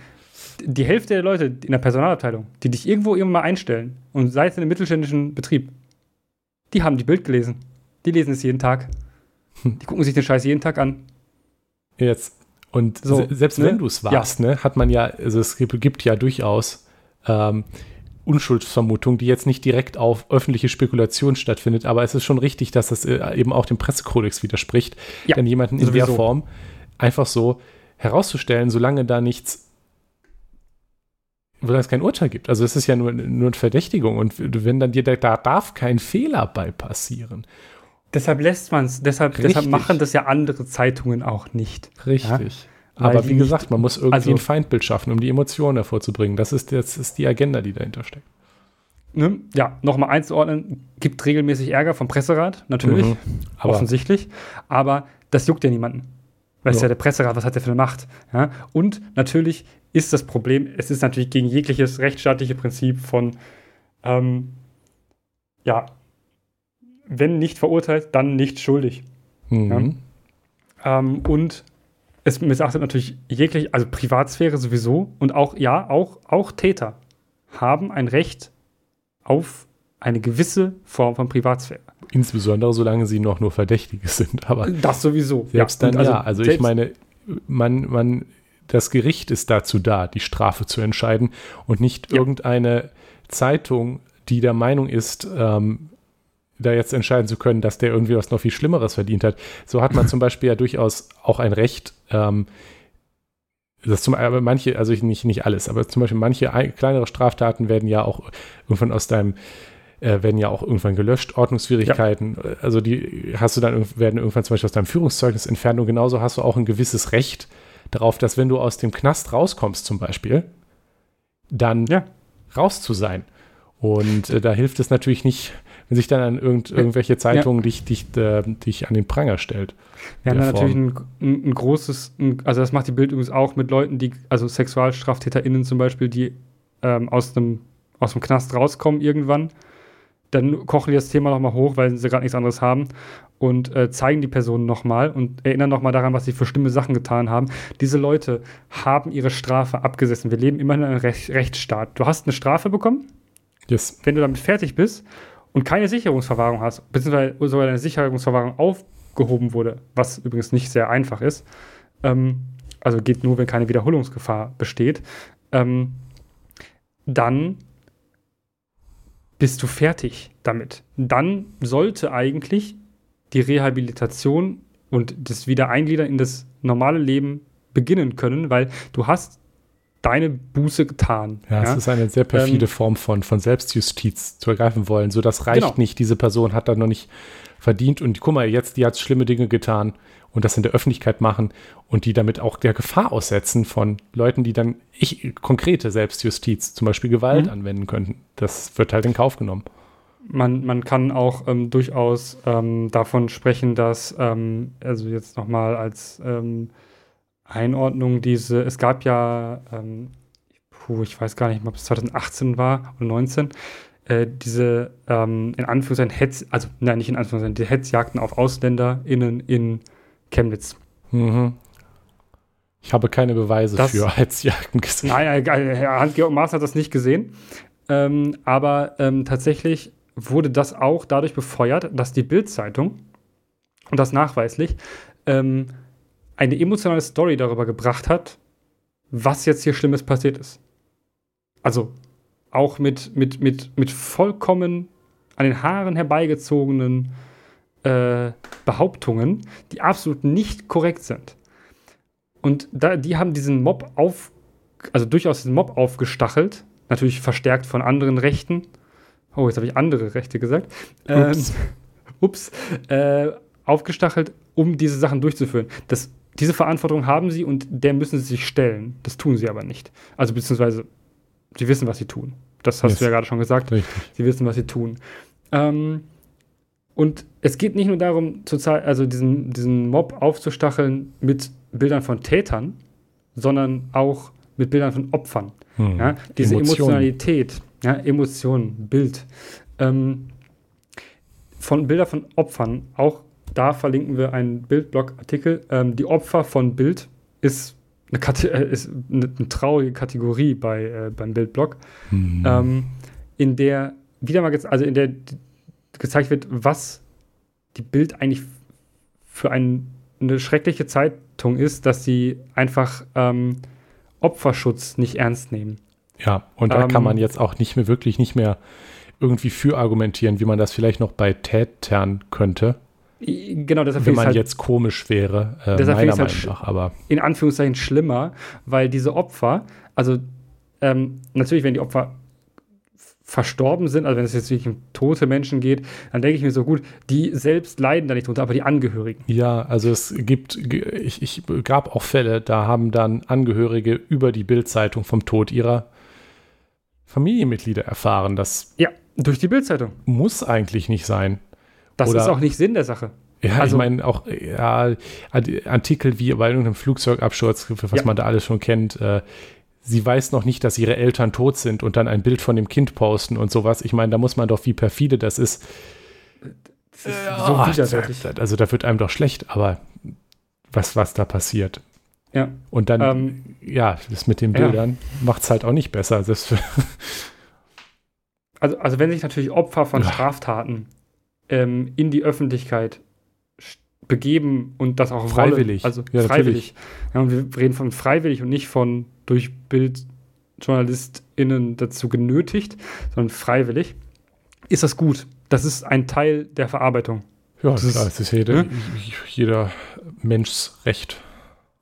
Die Hälfte der Leute in der Personalabteilung, die dich irgendwo irgendwann mal einstellen und sei es in einem mittelständischen Betrieb, die haben die Bild gelesen. Die lesen es jeden Tag. Hm. Die gucken sich den Scheiß jeden Tag an. Jetzt und so, selbst ne? wenn du es warst, ja. ne, hat man ja, also es gibt, ja durchaus ähm, Unschuldsvermutung, die jetzt nicht direkt auf öffentliche Spekulation stattfindet, aber es ist schon richtig, dass das äh, eben auch dem Pressekodex widerspricht, ja, denn jemanden in sowieso. der Form einfach so herauszustellen, solange da nichts, solange es kein Urteil gibt. Also es ist ja nur, nur eine Verdächtigung und wenn dann dir, da darf kein Fehler bei passieren. Deshalb lässt man es, deshalb, deshalb machen das ja andere Zeitungen auch nicht. Richtig. Ja? Aber wie gesagt, man muss irgendwie also, ein Feindbild schaffen, um die Emotionen hervorzubringen. Das ist, das ist die Agenda, die dahinter steckt. Ne? Ja, nochmal einzuordnen, gibt regelmäßig Ärger vom Presserat, natürlich, mhm, aber offensichtlich. Aber das juckt ja niemanden. Weil es ja. ja der Presserat, was hat der für eine Macht? Ja? Und natürlich ist das Problem, es ist natürlich gegen jegliches rechtsstaatliche Prinzip von, ähm, ja, wenn nicht verurteilt, dann nicht schuldig. Mhm. Ja? Ähm, und es missachtet natürlich jeglich, also Privatsphäre sowieso und auch, ja, auch, auch Täter haben ein Recht auf eine gewisse Form von Privatsphäre. Insbesondere solange sie noch nur Verdächtige sind. <laughs> Aber das sowieso. Selbst ja, dann also, ja. Also ich meine, man, man, das Gericht ist dazu da, die Strafe zu entscheiden und nicht ja. irgendeine Zeitung, die der Meinung ist, ähm, da jetzt entscheiden zu können, dass der irgendwie was noch viel Schlimmeres verdient hat. So hat man zum Beispiel ja durchaus auch ein Recht, ähm, das zum, aber manche, also nicht, nicht alles, aber zum Beispiel manche kleinere Straftaten werden ja auch irgendwann aus deinem, äh, werden ja auch irgendwann gelöscht, Ordnungswidrigkeiten, ja. also die hast du dann, werden irgendwann zum Beispiel aus deinem Führungszeugnis entfernt und genauso hast du auch ein gewisses Recht darauf, dass wenn du aus dem Knast rauskommst zum Beispiel, dann ja. raus zu sein. Und äh, da hilft es natürlich nicht, wenn sich dann an irgend, irgendwelche Zeitungen ja. dich, dich, äh, dich an den Pranger stellt. Wir haben da natürlich ein, ein, großes, ein, also das macht die Bild übrigens auch mit Leuten, die, also SexualstraftäterInnen zum Beispiel, die ähm, aus, dem, aus dem Knast rauskommen irgendwann. Dann kochen die das Thema nochmal hoch, weil sie gerade nichts anderes haben und äh, zeigen die Personen nochmal und erinnern nochmal daran, was sie für schlimme Sachen getan haben. Diese Leute haben ihre Strafe abgesessen. Wir leben immer in einem Rech Rechtsstaat. Du hast eine Strafe bekommen. Yes. Wenn du damit fertig bist und keine Sicherungsverwahrung hast, beziehungsweise sogar deine Sicherungsverwahrung aufgehoben wurde, was übrigens nicht sehr einfach ist, ähm, also geht nur, wenn keine Wiederholungsgefahr besteht, ähm, dann bist du fertig damit. Dann sollte eigentlich die Rehabilitation und das Wiedereingliedern in das normale Leben beginnen können, weil du hast deine Buße getan. Ja, ja? es ist eine sehr perfide ähm, Form von, von Selbstjustiz zu ergreifen wollen. So, das reicht genau. nicht. Diese Person hat da noch nicht verdient und guck mal, jetzt, die hat schlimme Dinge getan und das in der Öffentlichkeit machen und die damit auch der Gefahr aussetzen von Leuten, die dann ich, konkrete Selbstjustiz, zum Beispiel Gewalt mhm. anwenden könnten. Das wird halt in Kauf genommen. Man, man kann auch ähm, durchaus ähm, davon sprechen, dass, ähm, also jetzt nochmal als ähm, Einordnung diese, es gab ja, ähm, puh, ich weiß gar nicht, ob es 2018 war oder 19, äh, diese ähm, in Anführungszeichen Hetz, also nein, nicht in Anführungszeichen, die Hetzjagden auf AusländerInnen in Chemnitz. Mhm. Ich habe keine Beweise das, für Hetzjagden gesehen. Nein, Hans-Georg Maas hat das nicht gesehen. Ähm, aber ähm, tatsächlich wurde das auch dadurch befeuert, dass die Bild-Zeitung, und das nachweislich, ähm, eine emotionale Story darüber gebracht hat, was jetzt hier Schlimmes passiert ist. Also auch mit, mit, mit, mit vollkommen an den Haaren herbeigezogenen äh, Behauptungen, die absolut nicht korrekt sind. Und da, die haben diesen Mob auf, also durchaus diesen Mob aufgestachelt, natürlich verstärkt von anderen Rechten. Oh, jetzt habe ich andere Rechte gesagt. Ups. Ähm, <laughs> ups. Äh, aufgestachelt, um diese Sachen durchzuführen. Das diese Verantwortung haben sie und der müssen sie sich stellen. Das tun sie aber nicht. Also beziehungsweise, sie wissen, was sie tun. Das hast yes. du ja gerade schon gesagt. Richtig. Sie wissen, was sie tun. Ähm, und es geht nicht nur darum, zurzeit, also diesen, diesen Mob aufzustacheln mit Bildern von Tätern, sondern auch mit Bildern von Opfern. Hm. Ja, diese Emotionen. Emotionalität, ja, Emotionen, Bild. Ähm, von Bildern von Opfern, auch da verlinken wir einen Bildblog-Artikel. Ähm, die Opfer von Bild ist eine, Kate äh, ist eine, eine, traurige Kategorie bei, äh, beim Bildblog, mhm. ähm, in der wieder mal also in der gezeigt wird, was die Bild eigentlich für ein, eine schreckliche Zeitung ist, dass sie einfach ähm, Opferschutz nicht ernst nehmen. Ja, und da kann man ähm, jetzt auch nicht mehr wirklich nicht mehr irgendwie für argumentieren, wie man das vielleicht noch bei Tätern könnte. Genau, deshalb Wenn man halt, jetzt komisch wäre, äh, deshalb meiner Meinung halt nach, aber. In Anführungszeichen schlimmer, weil diese Opfer, also ähm, natürlich, wenn die Opfer verstorben sind, also wenn es jetzt wirklich um tote Menschen geht, dann denke ich mir so gut, die selbst leiden da nicht drunter, aber die Angehörigen. Ja, also es gibt, ich, ich gab auch Fälle, da haben dann Angehörige über die Bildzeitung vom Tod ihrer Familienmitglieder erfahren. Das ja, durch die Bildzeitung. Muss eigentlich nicht sein. Das Oder, ist auch nicht Sinn der Sache. Ja, also, ich meine auch ja, Artikel wie bei irgendeinem Flugzeugabsturz, was ja. man da alles schon kennt, äh, sie weiß noch nicht, dass ihre Eltern tot sind und dann ein Bild von dem Kind posten und sowas. Ich meine, da muss man doch, wie perfide das ist. Das ist so oh. Also da wird einem doch schlecht, aber was, was da passiert. Ja. Und dann, ähm, ja, das mit den Bildern ja. macht es halt auch nicht besser. <laughs> also, also wenn sich natürlich Opfer von. Straftaten ähm, in die Öffentlichkeit begeben und das auch freiwillig. Wollen, also ja, freiwillig. Ja, und wir reden von freiwillig und nicht von durch BildjournalistInnen dazu genötigt, sondern freiwillig. Ist das gut? Das ist ein Teil der Verarbeitung. Ja, das klar, ist, es ist jeder, ne? jeder Menschs Recht.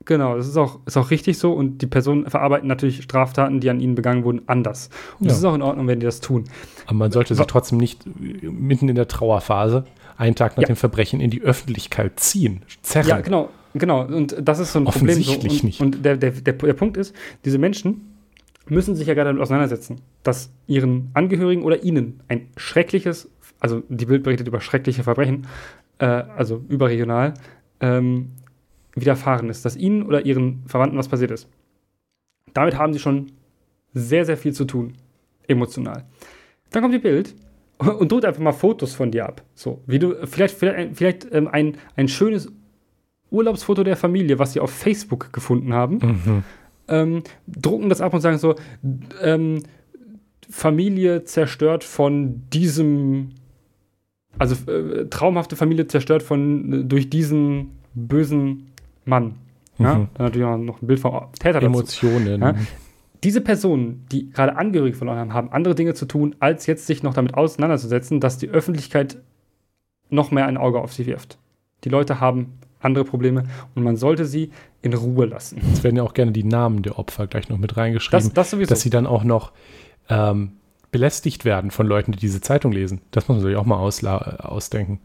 Genau, das ist auch, ist auch richtig so und die Personen verarbeiten natürlich Straftaten, die an ihnen begangen wurden, anders. Und ja. ist auch in Ordnung, wenn die das tun. Aber man sollte sich trotzdem nicht mitten in der Trauerphase, einen Tag nach ja. dem Verbrechen, in die Öffentlichkeit ziehen, zerren. Ja, genau, genau. Und das ist so ein Problem. So. Und, nicht. Und der, der, der, der Punkt ist, diese Menschen müssen sich ja gerade damit auseinandersetzen, dass ihren Angehörigen oder ihnen ein schreckliches, also die Bild berichtet über schreckliche Verbrechen, äh, also überregional, ähm, widerfahren ist, dass ihnen oder ihren Verwandten was passiert ist. Damit haben sie schon sehr, sehr viel zu tun, emotional. Dann kommt die Bild und drückt einfach mal Fotos von dir ab. So, wie du, vielleicht, vielleicht, vielleicht ähm, ein, ein schönes Urlaubsfoto der Familie, was sie auf Facebook gefunden haben, mhm. ähm, drucken das ab und sagen so, ähm, Familie zerstört von diesem, also äh, traumhafte Familie zerstört von äh, durch diesen bösen Mann. Ja? Mhm. Dann natürlich auch noch ein Bild vom Täter dazu. Emotionen. Ja? Diese Personen, die gerade Angehörige verloren haben, haben andere Dinge zu tun, als jetzt sich noch damit auseinanderzusetzen, dass die Öffentlichkeit noch mehr ein Auge auf sie wirft. Die Leute haben andere Probleme und man sollte sie in Ruhe lassen. Es werden ja auch gerne die Namen der Opfer gleich noch mit reingeschrieben, das, das dass sie dann auch noch ähm, belästigt werden von Leuten, die diese Zeitung lesen. Das muss man sich auch mal ausdenken.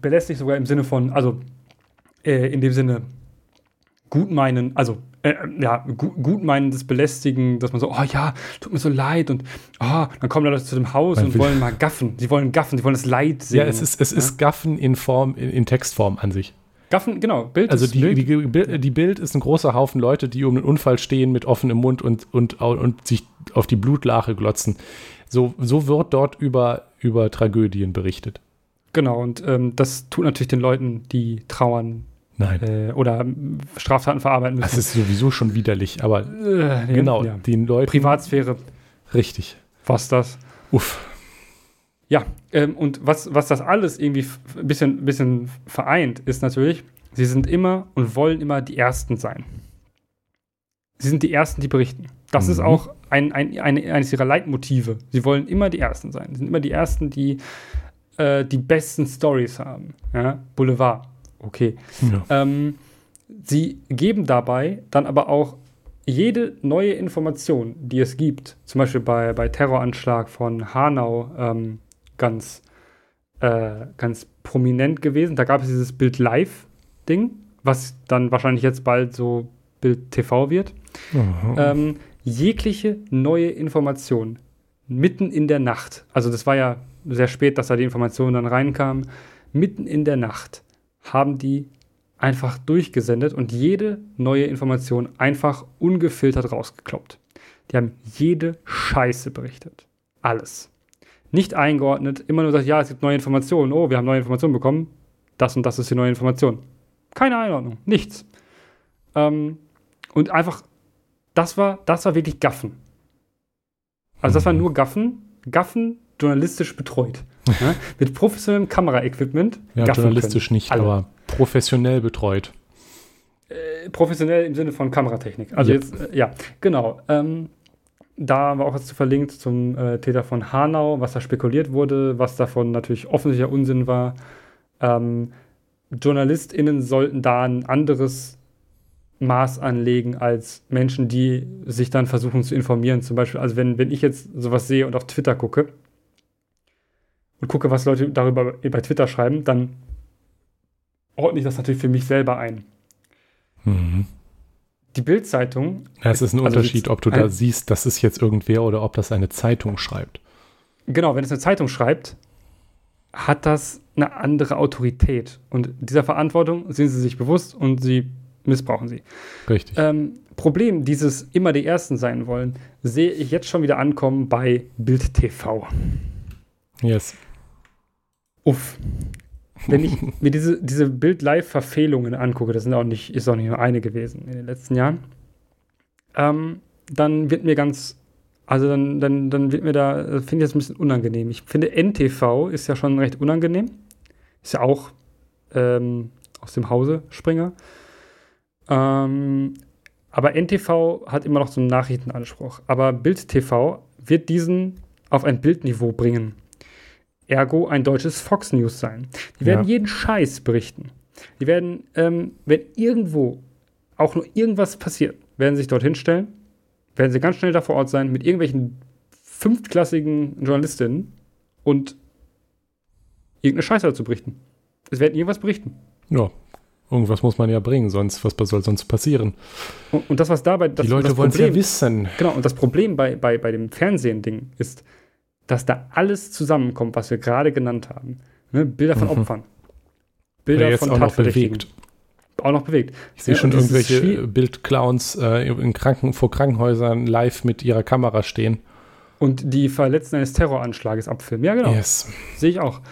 Belästigt sogar im Sinne von, also äh, in dem Sinne gut meinen, also äh, ja, gu gutmeinendes Belästigen, dass man so, oh ja, tut mir so leid und oh, dann kommen Leute zu dem Haus man und wollen mal gaffen. Sie wollen gaffen, sie wollen das Leid sehen. Ja, es ist, es ja? ist Gaffen in Form, in, in, Textform an sich. Gaffen, genau, Bild Also die Bild. Die, die Bild ist ein großer Haufen Leute, die um den Unfall stehen mit offenem Mund und, und, und sich auf die Blutlache glotzen. So, so wird dort über, über Tragödien berichtet. Genau, und ähm, das tut natürlich den Leuten, die trauern, Nein. Äh, oder Straftaten verarbeiten müssen. Das ist sowieso schon widerlich, aber äh, genau, ja. den Leuten. Privatsphäre. Richtig. Was das? Uff. Ja, ähm, und was, was das alles irgendwie ein bisschen, bisschen vereint, ist natürlich, sie sind immer und wollen immer die Ersten sein. Sie sind die Ersten, die berichten. Das mhm. ist auch ein, ein, ein, eines ihrer Leitmotive. Sie wollen immer die Ersten sein. Sie sind immer die Ersten, die äh, die besten Stories haben. Ja? Boulevard okay. Ja. Ähm, sie geben dabei dann aber auch jede neue Information, die es gibt, zum Beispiel bei, bei Terroranschlag von Hanau ähm, ganz, äh, ganz prominent gewesen. Da gab es dieses Bild Live-Ding, was dann wahrscheinlich jetzt bald so Bild TV wird. Ähm, jegliche neue Information mitten in der Nacht, also das war ja sehr spät, dass da die Information dann reinkam, mitten in der Nacht haben die einfach durchgesendet und jede neue Information einfach ungefiltert rausgekloppt. Die haben jede Scheiße berichtet. Alles. Nicht eingeordnet, immer nur gesagt, ja, es gibt neue Informationen. Oh, wir haben neue Informationen bekommen. Das und das ist die neue Information. Keine Einordnung, nichts. Ähm, und einfach, das war, das war wirklich Gaffen. Also das war nur Gaffen, Gaffen journalistisch betreut. Ja, mit professionellem Kameraequipment. Ja, journalistisch können. nicht, Alle. aber professionell betreut. Äh, professionell im Sinne von Kameratechnik. Also yep. jetzt, äh, ja, genau. Ähm, da war auch was zu verlinkt zum äh, Täter von Hanau, was da spekuliert wurde, was davon natürlich offensichtlicher Unsinn war. Ähm, JournalistInnen sollten da ein anderes Maß anlegen als Menschen, die sich dann versuchen zu informieren. Zum Beispiel, also wenn, wenn ich jetzt sowas sehe und auf Twitter gucke, und gucke, was Leute darüber bei Twitter schreiben, dann ordne ich das natürlich für mich selber ein. Mhm. Die Bildzeitung. Ja, es ist ein also Unterschied, ob du da siehst, das ist jetzt irgendwer oder ob das eine Zeitung schreibt. Genau, wenn es eine Zeitung schreibt, hat das eine andere Autorität. Und dieser Verantwortung sind sie sich bewusst und sie missbrauchen sie. Richtig. Ähm, Problem, dieses immer die Ersten sein wollen, sehe ich jetzt schon wieder ankommen bei Bild TV. yes. Uff. Wenn ich mir diese, diese Bild-Live-Verfehlungen angucke, das sind auch nicht, ist auch nicht nur eine gewesen in den letzten Jahren, ähm, dann wird mir ganz, also dann, dann, dann wird mir da, finde ich das ein bisschen unangenehm. Ich finde, NTV ist ja schon recht unangenehm. Ist ja auch ähm, aus dem Hause Springer. Ähm, aber NTV hat immer noch so einen Nachrichtenanspruch. Aber Bild TV wird diesen auf ein Bildniveau bringen. Ergo ein deutsches Fox News sein. Die werden Ja. jeden Scheiß berichten. Die werden, ähm, wenn irgendwo auch nur irgendwas passiert, werden sie sich dorthin stellen, werden sie ganz schnell da vor Ort sein mit irgendwelchen fünftklassigen Journalistinnen und irgendeine Scheiße dazu berichten. Es werden irgendwas berichten. Ja. Irgendwas muss man ja bringen, sonst, was soll sonst passieren? Und, und das, was dabei, das, Die Leute wollen ja wissen. Genau, und das Problem bei, bei, bei dem Fernsehen-Ding ist, dass da alles zusammenkommt, was wir gerade genannt haben. Ne? Bilder von Mhm. Opfern. Bilder jetzt von auch noch bewegt. Auch noch bewegt. Ich sehe Ja, schon irgendwelche Bildclowns äh, in Kranken vor Krankenhäusern live mit ihrer Kamera stehen. Und die Verletzten eines Terroranschlages abfilmen. Ja, genau. Yes. Sehe ich auch.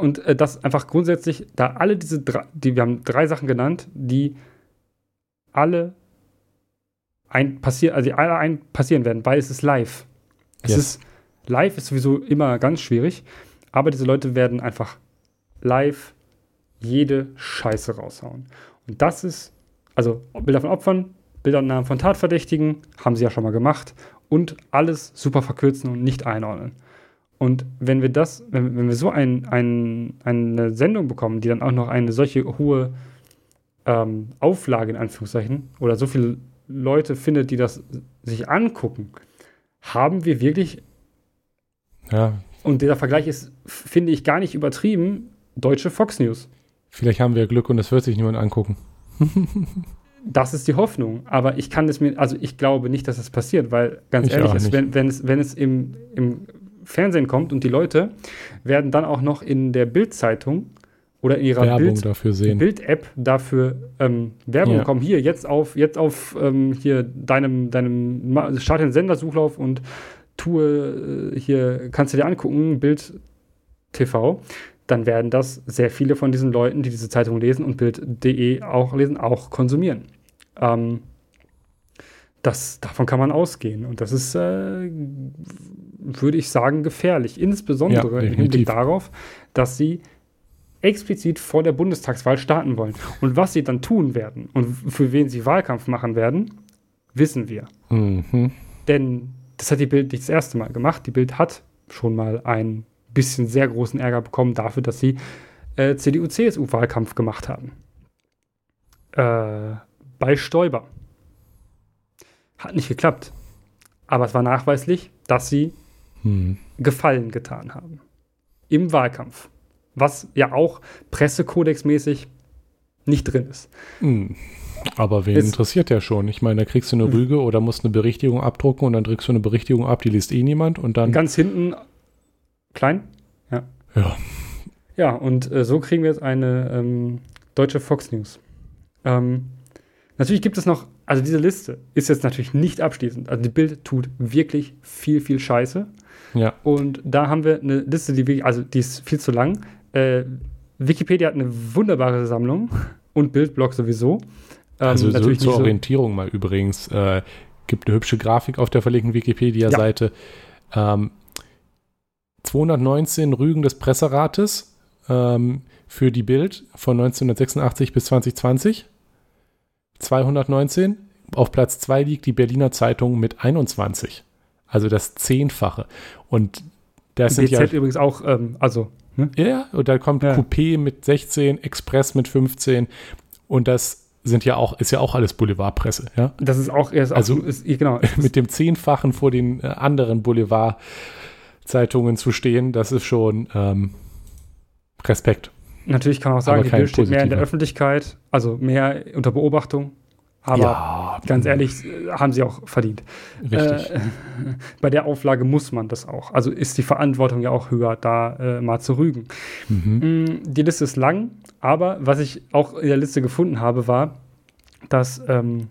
Und äh, das einfach grundsätzlich, da alle diese drei, die, wir haben drei Sachen genannt, die alle ein passieren, also die alle ein passieren werden, weil es ist live. Es Yes. ist live ist sowieso immer ganz schwierig, aber diese Leute werden einfach live jede Scheiße raushauen. Und das ist, also Bilder von Opfern, Bildernamen von Tatverdächtigen, haben sie ja schon mal gemacht und alles super verkürzen und nicht einordnen. Und wenn wir das, wenn, wenn wir so ein, ein, eine Sendung bekommen, die dann auch noch eine solche hohe ähm, Auflage in Anführungszeichen oder so viele Leute findet, die das sich angucken, haben wir wirklich, Ja, und dieser Vergleich ist, finde ich, gar nicht übertrieben, deutsche Fox News. vielleicht haben wir Glück und es wird sich niemand angucken. <laughs> Das ist die Hoffnung. Aber ich kann es mir, also ich glaube nicht, dass das passiert, weil ganz Ich ehrlich, nicht. wenn, wenn es, wenn es im, im Fernsehen kommt und die Leute werden dann auch noch in der Bildzeitung oder in ihrer Werbung Bild, dafür sehen. Bild-App dafür ähm, Werbung Ja. bekommen. Hier, jetzt auf, jetzt auf ähm, hier deinem, deinem start den Sendersuchlauf und tue äh, hier, kannst du dir angucken, Bild TV, dann werden das sehr viele von diesen Leuten, die diese Zeitung lesen und Bild.de auch lesen, auch konsumieren. Ähm, das, davon kann man ausgehen. Und das ist, äh, würde ich sagen, gefährlich. Insbesondere Ja, im Hinblick darauf, dass sie explizit vor der Bundestagswahl starten wollen. Und was sie dann tun werden und für wen sie Wahlkampf machen werden, wissen wir. Mhm. Denn das hat die Bild nicht das erste Mal gemacht. Die Bild hat schon mal ein bisschen sehr großen Ärger bekommen dafür, dass sie äh, CDU-CSU-Wahlkampf gemacht haben. Äh, bei Stoiber. Hat nicht geklappt. Aber es war nachweislich, dass sie Hm. Gefallen getan haben. Im Wahlkampf. Was ja auch pressekodexmäßig nicht drin ist. Hm. Aber wen Jetzt- interessiert ja schon? Ich meine, da kriegst du eine Rüge oder musst eine Berichtigung abdrucken und dann drückst du eine Berichtigung ab, die liest eh niemand und dann. Ganz hinten klein. Ja. Ja, und äh, so kriegen wir jetzt eine ähm, deutsche Fox News. Ähm, natürlich gibt es noch, also diese Liste ist jetzt natürlich nicht abschließend. Also die Bild tut wirklich viel, viel Scheiße. Ja. Und da haben wir eine Liste, die wirklich, also die ist viel zu lang. Äh, Wikipedia hat eine wunderbare Sammlung <laughs> und Bildblog sowieso. Ähm, Also so, zur so- Orientierung mal übrigens. Äh, gibt eine hübsche Grafik auf der verlinkten Wikipedia-Seite. Ähm, 219 Rügen des Presserates ähm, für die Bild von 1986 bis 2020. 219. Auf Platz 2 liegt die Berliner Zeitung mit 21. Also das Zehnfache. Und das sind BZ ja übrigens auch, ähm, also, ne? ja, und da kommt Ja. Coupé mit 16, Express mit 15 und das sind ja auch, ist ja auch alles Boulevardpresse, ja. Das ist auch, ist Also- auch, ist, genau, <laughs> Mit dem Zehnfachen vor den äh, anderen Boulevardzeitungen zu stehen, das ist schon ähm, Respekt. Natürlich kann man auch sagen, Aber die Bild steht mehr in der. Öffentlichkeit, also mehr unter Beobachtung. Aber ja, ganz ehrlich, äh, haben sie auch verdient. Richtig. Äh, <laughs> bei der Auflage muss man das auch. Also ist die Verantwortung ja auch höher, da äh, mal zu rügen. mhm. Mm, Die Liste ist lang, aber was ich auch in der Liste gefunden habe, war, dass ähm,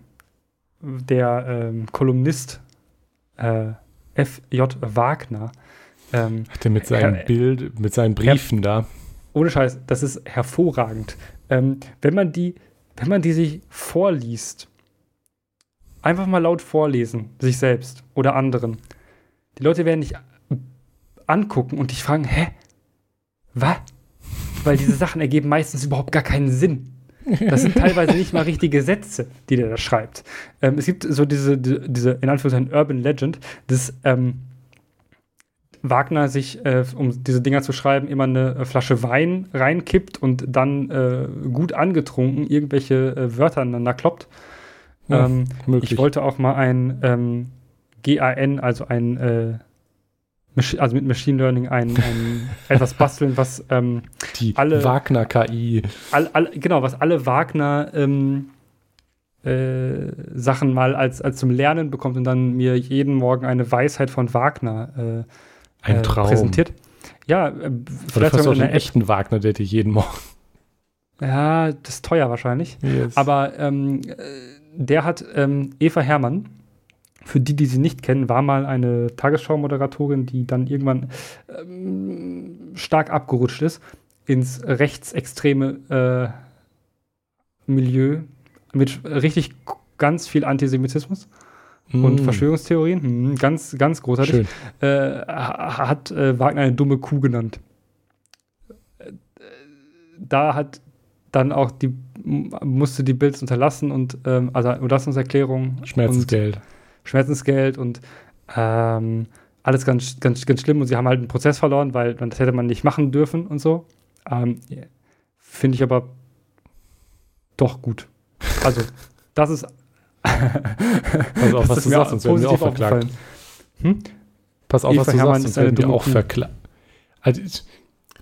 der ähm, Kolumnist äh, F.J. Wagner ähm, Hat er mit seinem äh, Bild, mit seinen Briefen da. Ohne Scheiß, das ist hervorragend. Ähm, wenn man die, wenn man die sich vorliest, einfach mal laut vorlesen, sich selbst oder anderen. Die Leute werden dich angucken und dich fragen, hä? Was? Weil diese Sachen ergeben meistens überhaupt gar keinen Sinn. Das sind teilweise nicht mal richtige Sätze, die der da schreibt. Ähm, es gibt so diese, diese, in Anführungszeichen, Urban Legend, dass ähm, Wagner sich, äh, um diese Dinger zu schreiben, immer eine Flasche Wein reinkippt und dann äh, gut angetrunken irgendwelche äh, Wörter aneinander kloppt. Ja, ähm, ich wollte auch mal ein ähm, GAN, also ein äh, also mit Machine Learning ein, ein <laughs> etwas basteln, was ähm, die alle Wagner KI all, all, genau, was alle Wagner ähm, äh, Sachen mal als, als zum Lernen bekommt und dann mir jeden Morgen eine Weisheit von Wagner äh, ein äh, Traum. präsentiert. Ja, äh, vielleicht Oder einen echten Wagner, der dir jeden Morgen. <laughs> Ja, das ist teuer wahrscheinlich. Yes. Aber ähm, äh, der hat ähm, Eva Hermann, für die, die sie nicht kennen, war mal eine Tagesschau-Moderatorin, die dann irgendwann ähm, stark abgerutscht ist ins rechtsextreme äh, Milieu mit richtig ganz viel Antisemitismus mm. und Verschwörungstheorien. Mm, ganz, ganz großartig. Äh, hat äh, Wagner eine dumme Kuh genannt. Äh, da hat dann auch die musste die Bilds unterlassen und ähm, also Unterlassungserklärung. Schmerzensgeld. Und Schmerzensgeld und ähm, alles ganz, ganz, ganz schlimm und sie haben halt einen Prozess verloren, weil das hätte man nicht machen dürfen und so. Ähm, Finde ich aber doch gut. Also, das ist. <laughs> Pass auf, was du sagst, sonst werden wir auch verklagt. Hm? Pass auf, Eva was du Hermann sagst, sonst werden wir auch verklagt. Also,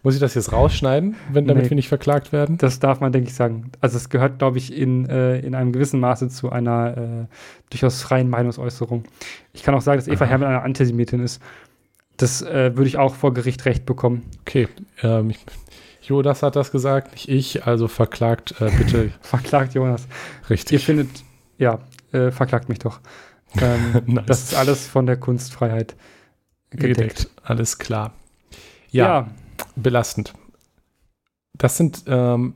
muss ich das jetzt rausschneiden, wenn damit nee, wir nicht verklagt werden? Das darf man, denke ich, sagen. Also es gehört, glaube ich, in, äh, in einem gewissen Maße zu einer äh, durchaus freien Meinungsäußerung. Ich kann auch sagen, dass Eva. Hermann eine Antisemitin ist. Das äh, würde ich auch vor Gericht recht bekommen. Okay. Ähm, ich, Jonas hat das gesagt, nicht ich, also verklagt äh, bitte. <laughs> verklagt Jonas. Richtig. Ihr findet, ja, äh, verklagt mich doch. Ähm, <laughs> nice. Das ist alles von der Kunstfreiheit gedeckt. gedeckt. Alles klar. ja. ja belastend. Das sind, ähm,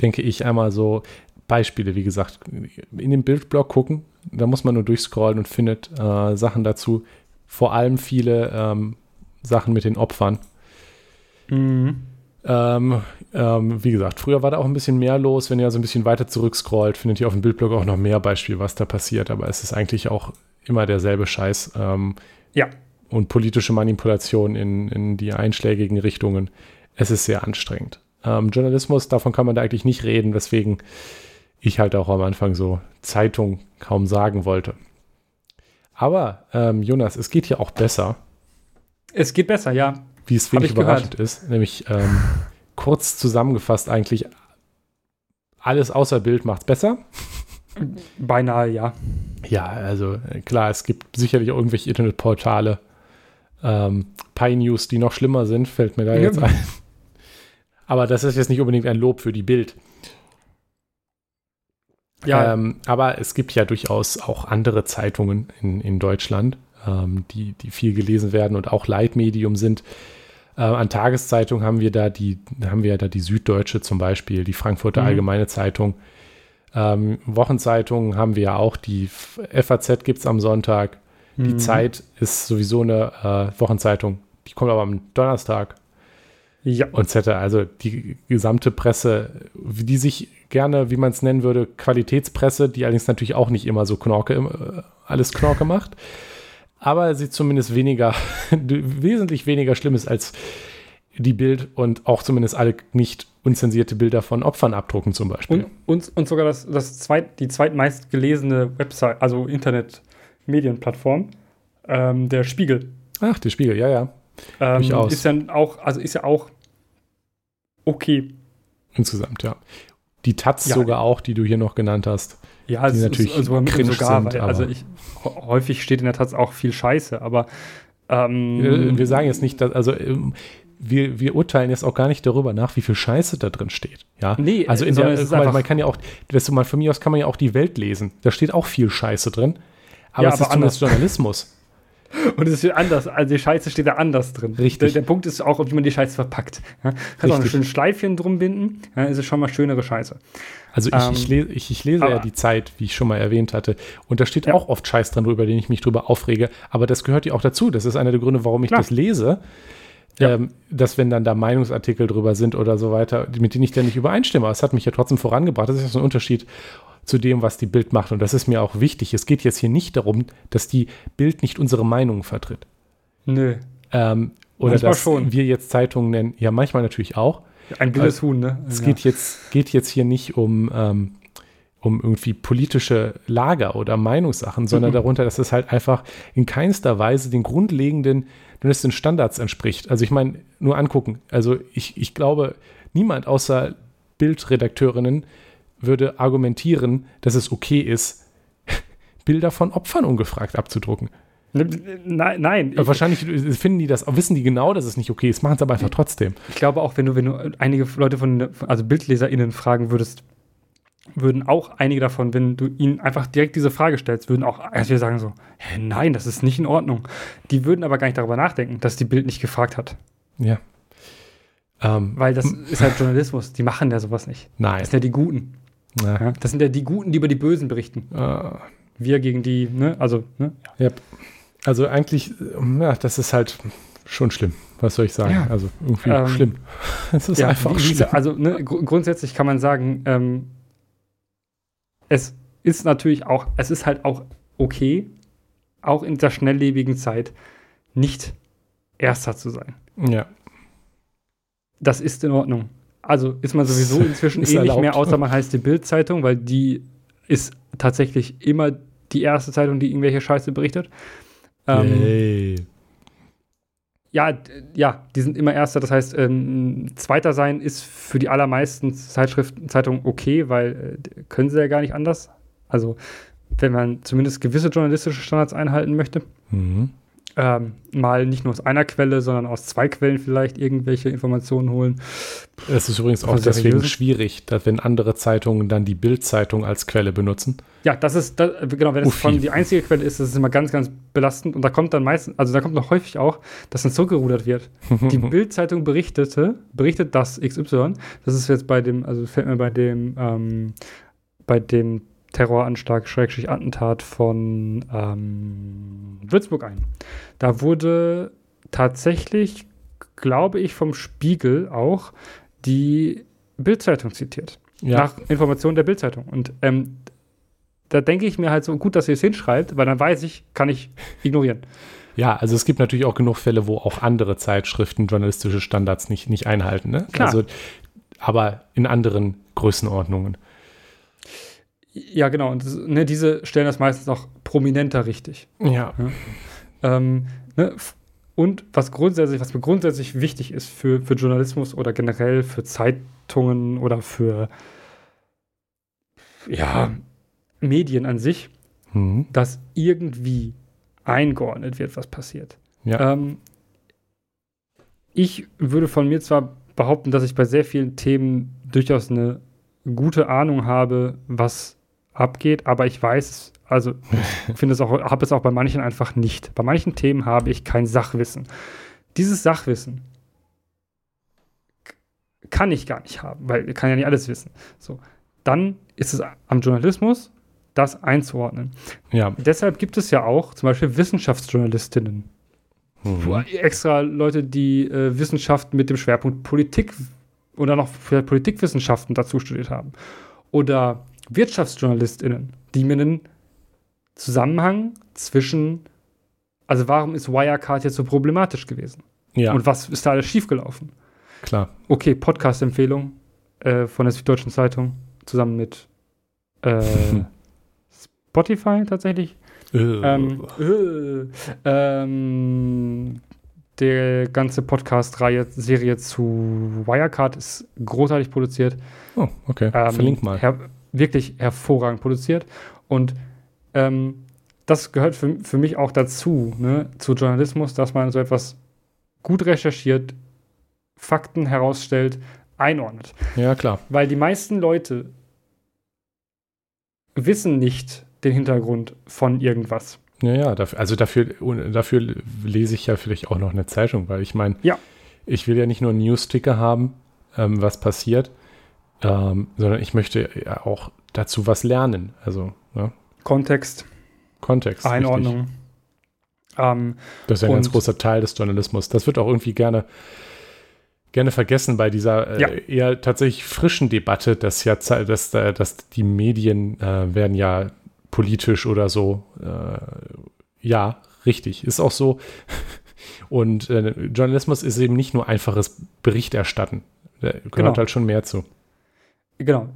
denke ich, einmal so Beispiele, wie gesagt, in den Bildblog gucken, da muss man nur durchscrollen und findet äh, Sachen dazu. Vor allem viele ähm, Sachen mit den Opfern. Mhm. Ähm, ähm, wie gesagt, früher war da auch ein bisschen mehr los. Wenn ihr also ein bisschen weiter zurückscrollt, findet ihr auf dem Bildblog auch noch mehr Beispiele, was da passiert. Aber es ist eigentlich auch immer derselbe Scheiß. Ähm, ja und politische Manipulation in, in die einschlägigen Richtungen. Es ist sehr anstrengend. Ähm, Journalismus, davon kann man da eigentlich nicht reden, weswegen ich halt auch am Anfang so Zeitung kaum sagen wollte. Aber ähm, Jonas, es geht hier auch besser. Es geht besser, ja. Wie es wenig überraschend gehört. ist. Nämlich ähm, kurz zusammengefasst eigentlich alles außer Bild macht es besser. Beinahe, ja. Ja, also äh, klar, es gibt sicherlich irgendwelche Internetportale, ähm, Pi News, die noch schlimmer sind, fällt mir da ja. jetzt ein. Aber das ist jetzt nicht unbedingt ein Lob für die Bild. Ja. Ähm, aber es gibt ja durchaus auch andere Zeitungen in, in Deutschland, ähm, die, die viel gelesen werden und auch Leitmedium sind. Äh, an Tageszeitungen haben wir da die, haben wir da die Süddeutsche zum Beispiel, die Frankfurter mhm. Allgemeine Zeitung. Ähm, Wochenzeitungen haben wir ja auch, die FAZ gibt es am Sonntag. Die mhm. Zeit ist sowieso eine äh, Wochenzeitung. Die kommt aber am Donnerstag. Ja. Und Z, also die gesamte Presse, die sich gerne, wie man es nennen würde, Qualitätspresse, die allerdings natürlich auch nicht immer so Knorke, äh, alles Knorke macht, aber sie zumindest weniger, <laughs> wesentlich weniger schlimm ist als die Bild und auch zumindest alle nicht unzensierte Bilder von Opfern abdrucken zum Beispiel. Und, und, und sogar das, das zweit, die zweitmeist gelesene Website, also Internet, Medienplattform, ähm, der Spiegel. Ach, der Spiegel, ja, ja. Ähm, ist ja auch, also ist ja auch okay. Insgesamt, ja. Die Taz ja. sogar auch, die du hier noch genannt hast. Ja, die natürlich ist, also sogar, sind, weil, also ich, häufig steht in der Taz auch viel Scheiße, aber ähm, wir sagen jetzt nicht, dass, also ähm, wir, wir urteilen jetzt auch gar nicht darüber nach, wie viel Scheiße da drin steht. Ja, Nee, also in der, einfach- man kann ja auch, weißt du mal, von mir aus kann man ja auch die Welt lesen. Da steht auch viel Scheiße drin. Aber Ja, es aber ist zumindest Journalismus. <laughs> Und es steht anders, also die Scheiße steht da anders drin. Richtig. Der, der Punkt ist auch, wie man die Scheiße verpackt. Ja? Kannst auch ein schönes Schleifchen drum binden, ja, ist es schon mal schönere Scheiße. Also ich, Ähm, ich, lese, ich, ich lese ja die Zeit, wie ich schon mal erwähnt hatte. Und da steht Ja. auch oft Scheiß dran, über den ich mich drüber aufrege. Aber das gehört ja auch dazu. Das ist einer der Gründe, warum ich Klar. das lese. Ähm, dass wenn dann da Meinungsartikel drüber sind oder so weiter, mit denen ich dann nicht übereinstimme. Aber es hat mich ja trotzdem vorangebracht. Das ist ja so ein Unterschied zu dem, was die Bild macht. Und das ist mir auch wichtig. Es geht jetzt hier nicht darum, dass die Bild nicht unsere Meinung vertritt. Nö. Ähm, oder Manchmal dass schon. wir jetzt Zeitungen nennen. Ja, manchmal natürlich auch. Ein wildes Huhn, ne? Es Ja. geht, jetzt, geht jetzt hier nicht um, ähm, um irgendwie politische Lager oder Meinungssachen, sondern Mhm. darunter, dass es halt einfach in keinster Weise den grundlegenden journalistischen Standards entspricht. Also ich meine, nur angucken. Also ich, ich glaube, niemand außer Bildredakteurinnen würde argumentieren, dass es okay ist, <laughs> Bilder von Opfern ungefragt abzudrucken. Nein, nein. Wahrscheinlich finden die das, wissen die genau, dass es nicht okay ist, machen es aber einfach trotzdem. Ich glaube auch, wenn du, wenn du einige Leute von, also BildleserInnen fragen würdest, würden auch einige davon, wenn du ihnen einfach direkt diese Frage stellst, würden auch erst wieder sagen so, hä, nein, das ist nicht in Ordnung. Die würden aber gar nicht darüber nachdenken, dass die Bild nicht gefragt hat. Ja. Ähm, Weil das ist halt Journalismus, die machen ja sowas nicht. nein. Das sind ja die Guten. Ja? Das sind ja die Guten, die über die Bösen berichten. äh, Wir gegen die, ne, also, ne? ja. Also eigentlich, ja, das ist halt schon schlimm. Was soll ich sagen? Ja. Also irgendwie Ähm, schlimm. <laughs> Es ist einfach wie, wie, schlimm. also ne, gru- grundsätzlich kann man sagen, ähm, es ist natürlich auch, es ist halt auch okay, auch in der schnelllebigen Zeit nicht Erster zu sein. Ja. Das ist in Ordnung. Also ist man sowieso <laughs> inzwischen eh nicht mehr, außer man heißt die Bild-Zeitung, weil die ist tatsächlich immer die erste Zeitung, die irgendwelche Scheiße berichtet. Ähm. Ja, ja, die sind immer Erster. Das heißt, ähm, Zweiter sein ist für die allermeisten Zeitschriften, Zeitungen okay, weil äh, können sie ja gar nicht anders. Also, wenn man zumindest gewisse journalistische Standards einhalten möchte, Mhm. Ähm, mal nicht nur aus einer Quelle, sondern aus zwei Quellen vielleicht irgendwelche Informationen holen. Es ist übrigens auch deswegen seriösen? schwierig, dass wenn andere Zeitungen dann die Bild-Zeitung als Quelle benutzen. Ja, das ist, das, genau, wenn es von die einzige Quelle ist, das ist immer ganz, ganz belastend. Und da kommt dann meistens, also da kommt noch häufig auch, dass dann zurückgerudert wird. <laughs> Die Bild-Zeitung berichtete, berichtet das XY. Das ist jetzt bei dem, also fällt mir bei dem, ähm, bei dem Terroranschlag, Schrägstrich Attentat von ähm, Würzburg ein. Da wurde tatsächlich, glaube ich, vom Spiegel auch die Bild-Zeitung zitiert Ja, nach Informationen der Bildzeitung. Und ähm, da denke ich mir halt so, gut, dass ihr es hinschreibt, weil dann weiß ich, kann ich ignorieren. ja, also es gibt natürlich auch genug Fälle, wo auch andere Zeitschriften journalistische Standards nicht, nicht einhalten. Ne? Klar. Also, aber in anderen Größenordnungen. Ja, genau. Und das, ne, diese stellen das meistens auch prominenter richtig. Ja. Ähm, ne, und was grundsätzlich, was mir grundsätzlich wichtig ist für, für Journalismus oder generell für Zeitungen oder für ja, Medien an sich, Mhm. dass irgendwie eingeordnet wird, was passiert. Ja. Ähm, ich würde von mir zwar behaupten, dass ich bei sehr vielen Themen durchaus eine gute Ahnung habe, was abgeht, aber ich weiß, also ich <laughs> finde es auch, habe es auch bei manchen einfach nicht. Bei manchen Themen habe ich kein Sachwissen. Dieses Sachwissen kann ich gar nicht haben, weil ich kann ja nicht alles wissen. So, dann ist es am Journalismus, das einzuordnen. Ja. Deshalb gibt es ja auch zum Beispiel Wissenschaftsjournalistinnen. Mhm. Extra Leute, die äh, Wissenschaft mit dem Schwerpunkt Politik oder noch Politikwissenschaften dazu studiert haben. Oder WirtschaftsjournalistInnen, die mir einen Zusammenhang zwischen, also warum ist Wirecard jetzt so problematisch gewesen? Ja, Und was ist da alles schiefgelaufen? klar. Okay, Podcast-Empfehlung äh, von der Süddeutschen Zeitung zusammen mit äh, <laughs> Spotify tatsächlich. Ähm, äh, ähm, der ganze Podcast-Reihe, Serie zu Wirecard ist großartig produziert. oh, okay. Ähm, Verlink mal. Her wirklich hervorragend produziert. Und ähm, das gehört für, für mich auch dazu, ne, zu Journalismus, dass man so etwas gut recherchiert, Fakten herausstellt, einordnet. Ja, klar. Weil die meisten Leute wissen nicht den Hintergrund von irgendwas. Ja, ja, dafür, also dafür, dafür lese ich ja vielleicht auch noch eine Zeitung, weil ich meine, Ja. ich will ja nicht nur einen News-Ticker haben, ähm, was passiert, ähm, sondern ich möchte ja auch dazu was lernen. Also, ne? Kontext, Kontext. Einordnung. Ähm, Das ist ja ein ganz großer Teil des Journalismus. Das wird auch irgendwie gerne, gerne vergessen bei dieser äh, Ja. eher tatsächlich frischen Debatte, dass ja, dass, äh, dass die Medien äh, werden ja politisch oder so. Äh, ja, richtig, ist auch so. <laughs> Und äh, Journalismus ist eben nicht nur einfaches Berichterstatten. Da gehört Genau. halt schon mehr zu. Genau,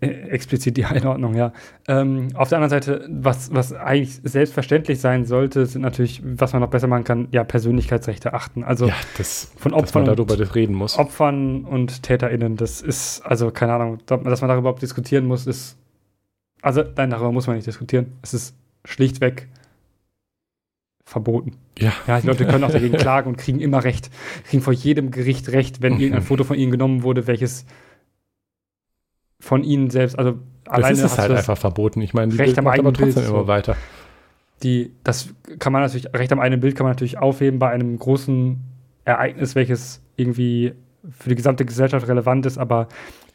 äh, explizit die Einordnung, ja. Ähm, auf der anderen Seite, was, was eigentlich selbstverständlich sein sollte, sind natürlich, was man noch besser machen kann, ja, Persönlichkeitsrechte achten. Also ja, das, von dass man Opfern darüber reden muss. Opfern und TäterInnen, das ist, also keine Ahnung, dass man darüber überhaupt diskutieren muss, ist, also nein, darüber muss man nicht diskutieren. Es ist schlichtweg verboten. Ja. Ja, die Leute können auch dagegen klagen und kriegen immer Recht, kriegen vor jedem Gericht Recht, wenn Mhm. irgendein Foto von ihnen genommen wurde, welches von ihnen selbst, also Das alleine ist es halt das, einfach verboten. Ich meine, die Recht Bild am aber eigenen Bild, trotzdem so. immer weiter. die, das kann man natürlich, Recht am eigenen Bild kann man natürlich aufheben bei einem großen Ereignis, welches irgendwie für die gesamte Gesellschaft relevant ist, aber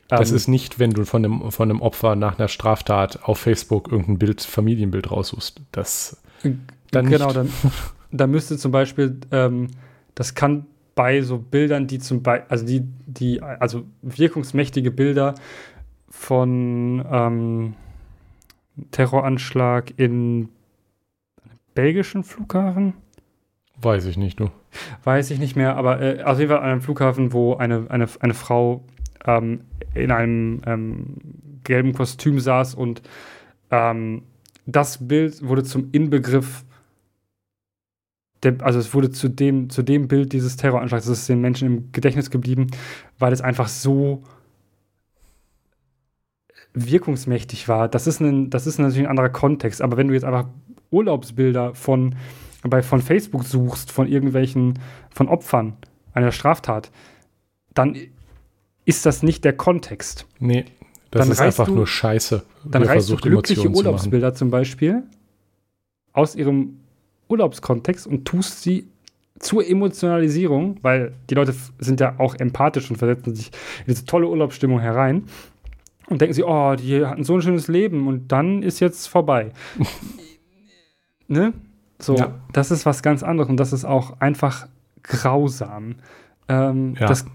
Das ähm, ist nicht, wenn du von einem, von einem Opfer nach einer Straftat auf Facebook irgendein Bild, Familienbild raussuchst. Das dann genau, nicht. dann da müsste zum Beispiel, ähm, das kann bei so Bildern, die zum Beispiel, also die, die, also wirkungsmächtige Bilder von ähm, Terroranschlag in belgischen Flughafen, weiß ich nicht, du. weiß ich nicht mehr, aber äh, auf jeden Fall an einem Flughafen, wo eine, eine, eine Frau ähm, in einem ähm, gelben Kostüm saß und ähm, das Bild wurde zum Inbegriff, der, also es wurde zu dem, zu dem Bild dieses Terroranschlags, das ist den Menschen im Gedächtnis geblieben, weil es einfach so wirkungsmächtig war. Das ist, ein, das ist natürlich ein anderer Kontext, aber wenn du jetzt einfach Urlaubsbilder von, bei, von Facebook suchst, von irgendwelchen, von Opfern einer Straftat, dann ist das nicht der Kontext. Nee, das Dann ist einfach du- nur Scheiße. Dann reißt du versucht, glückliche Emotionen zu. Urlaubsbilder zum Beispiel aus ihrem Urlaubskontext und tust sie zur Emotionalisierung, weil die Leute sind ja auch empathisch und versetzen sich in diese tolle Urlaubsstimmung herein und denken sie, oh, die hatten so ein schönes Leben und dann ist jetzt vorbei. <laughs> ne? So, Ja. das ist was ganz anderes und das ist auch einfach grausam. Ähm, Ja. das,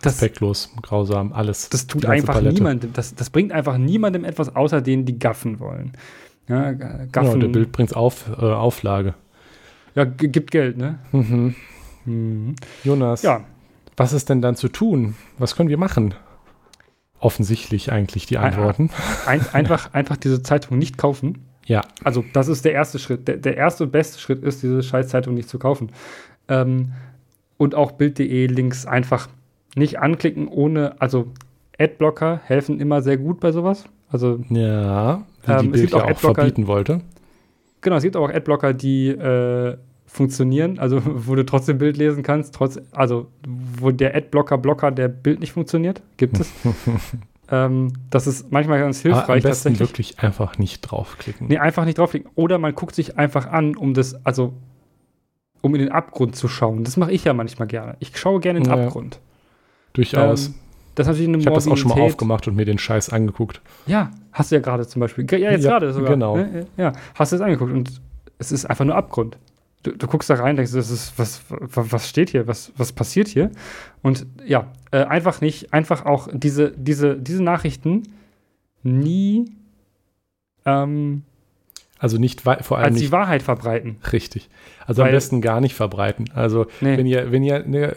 das, Respektlos, grausam, alles. das tut einfach Palette. niemandem, das, das bringt einfach niemandem etwas, außer denen, die gaffen wollen. Ja, Genau, gaffen, der Bild bringt auf, äh, Auflage. ja gibt Geld, ne? Mhm. Mhm. Jonas, Ja, was ist denn dann zu tun? Was können wir machen? Offensichtlich eigentlich die. Antworten. ein, einfach, einfach diese Zeitung nicht kaufen. Ja, Also, das ist der erste Schritt. Der, der erste und beste Schritt ist, diese Scheißzeitung nicht zu kaufen. Ähm, und auch Bild.de Links einfach nicht anklicken, ohne, also Adblocker helfen immer sehr gut bei sowas. Also, ja, wie Ähm, die es Bild gibt ja auch auch Adblocker- verbieten wollte. Genau, es gibt aber auch Adblocker, die äh, funktionieren, also <laughs> wo du trotzdem Bild lesen kannst, trotz, also wo der Adblocker-Blocker der Bild nicht funktioniert, gibt es. <laughs> ähm, das ist manchmal ganz Aber am hilfreich besten wirklich einfach nicht draufklicken. Nee, einfach nicht draufklicken. Oder man guckt sich einfach an, um das, also um in den Abgrund zu schauen. Das mache ich ja manchmal gerne. Ich schaue gerne in den Ja. Abgrund. Durchaus. Ähm, das ist natürlich eine ich habe das auch schon mal aufgemacht und mir den Scheiß angeguckt. Ja, hast du ja gerade zum Beispiel. Ja, jetzt Ja, gerade sogar. genau. Ne? Ja, hast du es angeguckt und es ist einfach nur Abgrund. Du, du guckst da rein, denkst, das ist, was, was, steht hier, was, was passiert hier? Und ja, äh, einfach nicht, einfach auch diese, diese, diese Nachrichten nie ähm, Also nicht vor allem als die nicht Wahrheit verbreiten. richtig. Also am Weil- besten gar nicht verbreiten. Also Nee. wenn ihr, wenn ihr ne,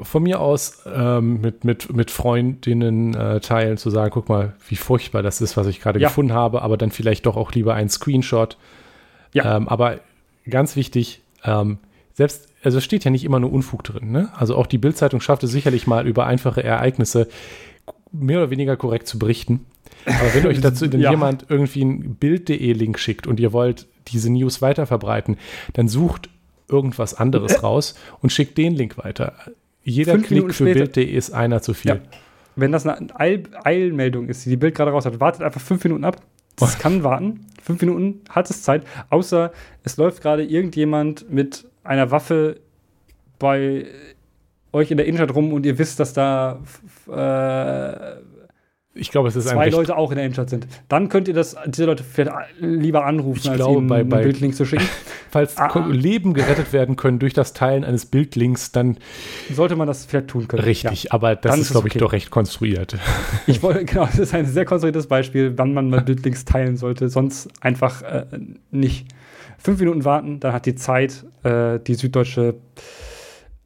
von mir aus ähm, mit, mit, mit Freundinnen äh, teilen, zu sagen, guck mal, wie furchtbar das ist, was ich gerade Ja. gefunden habe, aber dann vielleicht doch auch lieber einen Screenshot. Ja. Ähm, aber ganz wichtig, ähm, selbst, also es steht ja nicht immer nur Unfug drin, ne? Also auch die Bildzeitung schafft es sicherlich mal über einfache Ereignisse mehr oder weniger korrekt zu berichten. Aber wenn euch dazu <laughs> Ja. jemand irgendwie einen Bild.de-Link schickt und ihr wollt diese News weiter verbreiten, dann sucht irgendwas anderes <laughs> raus und schickt den Link weiter. jeder Fünf Klick Minuten für Bild.de ist einer zu viel. Ja. Wenn das eine Eil Eilmeldung ist, die die Bild gerade raus hat, wartet einfach fünf Minuten ab. Das kann warten. Fünf Minuten hat es Zeit. Außer es läuft gerade irgendjemand mit einer Waffe bei euch in der Innenstadt rum und ihr wisst, dass da äh, Ich glaube, es ist ein zwei Leute auch in der Innenstadt sind. Dann könnt ihr das, diese Leute vielleicht lieber anrufen, Ich als glaube, ihnen bei- einen bei- Bildlink zu schicken. <laughs> Falls Ah. Ko- Leben gerettet werden können durch das Teilen eines Bildlinks, dann Sollte man das vielleicht tun können. richtig. Aber das Dann ist, glaube ich, okay. doch recht konstruiert. Ja. <laughs> Ich wollte, genau, das ist ein sehr konstruiertes Beispiel, wann man mal Bildlinks teilen sollte, sonst einfach äh, nicht. Fünf Minuten warten, dann hat die Zeit, äh, die Süddeutsche,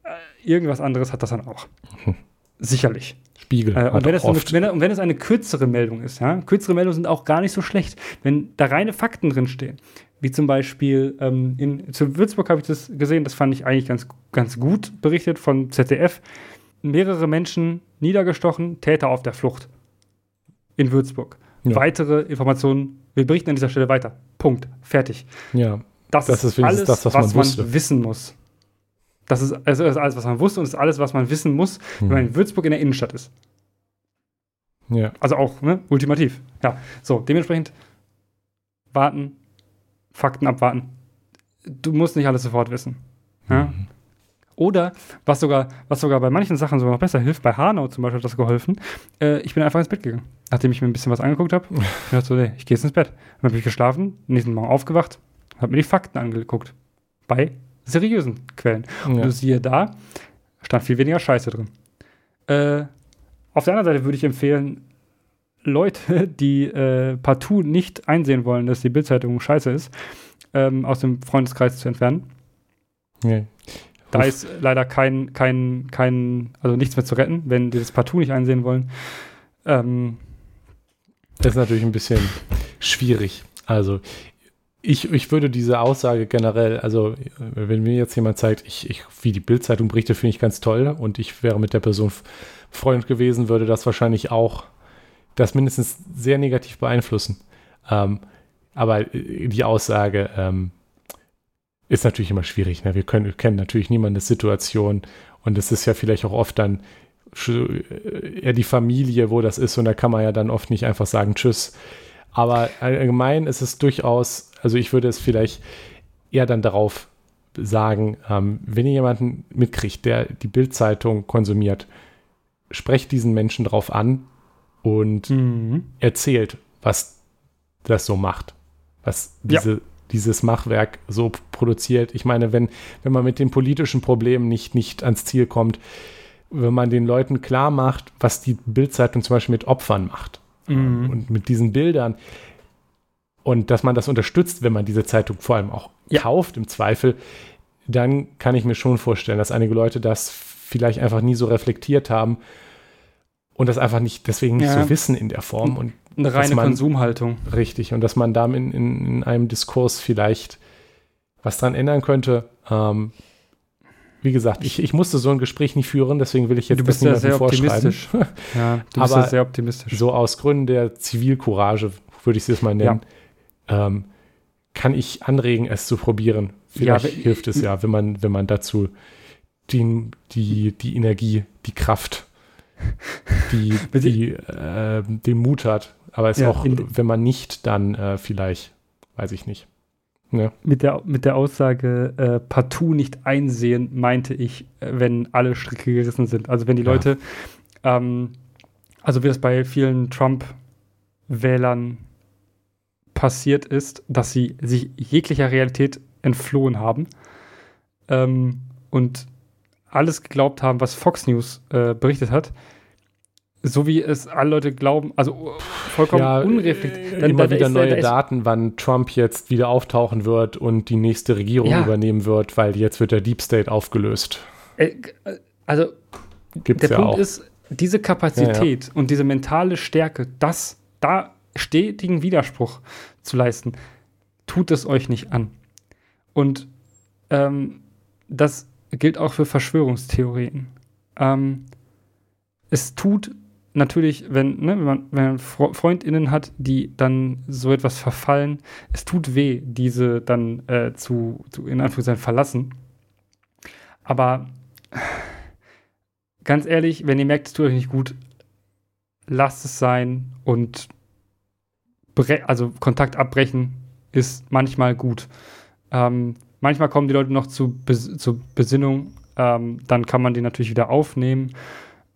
äh, irgendwas anderes hat das dann auch. Sicherlich. Spiegel. Äh, und, wenn es eine, wenn, und wenn es eine kürzere Meldung ist, ja, kürzere Meldungen sind auch gar nicht so schlecht. Wenn da reine Fakten drinstehen, wie zum Beispiel ähm, in, zu Würzburg habe ich das gesehen, das fand ich eigentlich ganz, ganz gut berichtet von ZDF. Mehrere Menschen niedergestochen, Täter auf der Flucht in Würzburg. Ja. Weitere Informationen, wir berichten an dieser Stelle weiter. Punkt. Fertig. ja, Das, Das ist alles, das, was was, man man, wissen muss. Das ist, also das ist alles, was man wusste und das ist alles, was man wissen muss, wenn man in Würzburg in der Innenstadt ist. ja. Also auch, ne? Ultimativ. Ja. So, dementsprechend warten, Fakten abwarten. Du musst nicht alles sofort wissen. Ja? Mhm. Oder, was sogar, was sogar bei manchen Sachen sogar noch besser hilft, bei Hanau zum Beispiel hat das geholfen, äh, ich bin einfach ins Bett gegangen. Nachdem ich mir ein bisschen was angeguckt habe. <laughs> Ich dachte so, nee, ich gehe jetzt ins Bett. Dann habe ich geschlafen, nächsten Morgen aufgewacht, habe mir die Fakten angeguckt. Bei seriösen Quellen. Ja. Und siehe da, stand viel weniger Scheiße drin. Äh, auf der anderen Seite würde ich empfehlen, Leute, <laughs> die äh, partout nicht einsehen wollen, dass die Bildzeitung scheiße ist, ähm, aus dem Freundeskreis zu entfernen. Ja. Da Uff. ist leider kein, kein, kein, also nichts mehr zu retten, wenn die das partout nicht einsehen wollen. Ähm, Das ist natürlich ein bisschen schwierig. Also, ich, ich würde diese Aussage generell, also, wenn mir jetzt jemand zeigt, ich, ich, wie die Bildzeitung berichtet, finde ich ganz toll und ich wäre mit der Person Freund gewesen, würde das wahrscheinlich auch das mindestens sehr negativ beeinflussen. Ähm, aber äh, die Aussage ähm, ist natürlich immer schwierig. Ne? Wir können, kennen natürlich niemandes Situation und es ist ja vielleicht auch oft dann äh, eher die Familie, wo das ist und da kann man ja dann oft nicht einfach sagen Tschüss. Aber allgemein ist es durchaus, also ich würde es vielleicht eher dann darauf sagen, ähm, wenn ihr jemanden mitkriegt, der die Bildzeitung konsumiert, sprecht diesen Menschen drauf an und mhm. erzählt, was das so macht, was Ja. diese, dieses Machwerk so produziert. Ich meine, wenn, wenn man mit den politischen Problemen nicht, nicht ans Ziel kommt, wenn man den Leuten klar macht, was die Bildzeitung zum Beispiel mit Opfern macht Mhm. und mit diesen Bildern und dass man das unterstützt, wenn man diese Zeitung vor allem auch Ja. kauft im Zweifel, dann kann ich mir schon vorstellen, dass einige Leute das vielleicht einfach nie so reflektiert haben und das einfach nicht deswegen nicht Ja. so wissen in der Form und Eine reine man- Konsumhaltung. Richtig, und dass man da in, in, in einem Diskurs vielleicht was dran ändern könnte. Ähm, wie gesagt, ich, ich musste so ein Gespräch nicht führen, deswegen will ich jetzt Du bist das ja sehr optimistisch. <laughs> Ja, du bist Aber ja sehr optimistisch. So aus Gründen der Zivilcourage, würde ich es jetzt mal nennen, ähm, kann ich anregen, es zu probieren. Vielleicht Ja, hilft es ja, wenn man, wenn man dazu die, die, die Energie, die Kraft, die, <laughs> die, äh, den Mut hat. Aber es Ja, auch, wenn man nicht, dann äh, vielleicht, weiß ich nicht. Ne? Mit der, mit der Aussage äh, partout nicht einsehen, meinte ich, äh, wenn alle Stricke gerissen sind. Also wenn die Ja. Leute, ähm, also wie das bei vielen Trump-Wählern passiert ist, dass sie sich jeglicher Realität entflohen haben ähm, und alles geglaubt haben, was Fox News äh, berichtet hat. So wie es alle Leute glauben, also vollkommen unreflektiert. äh, Dann- immer da wieder ist- da neue ist- Daten, wann Trump jetzt wieder auftauchen wird und die nächste Regierung Ja. übernehmen wird, weil jetzt wird der Deep State aufgelöst. Äh, also Gibt Der es ja Punkt auch. ist, diese Kapazität und diese mentale Stärke, das da stetigen Widerspruch zu leisten, tut es euch nicht an. Und ähm, das gilt auch für Verschwörungstheorien. Ähm, es tut natürlich, wenn, ne, wenn man, wenn man Fre FreundInnen hat, die dann so etwas verfallen, es tut weh, diese dann äh, zu, zu, in Anführungszeichen, verlassen. Aber ganz ehrlich, wenn ihr merkt, es tut euch nicht gut, lasst es sein und also Kontakt abbrechen ist manchmal gut. Ähm, manchmal kommen die Leute noch zu, Bes zu Besinnung, ähm, dann kann man die natürlich wieder aufnehmen.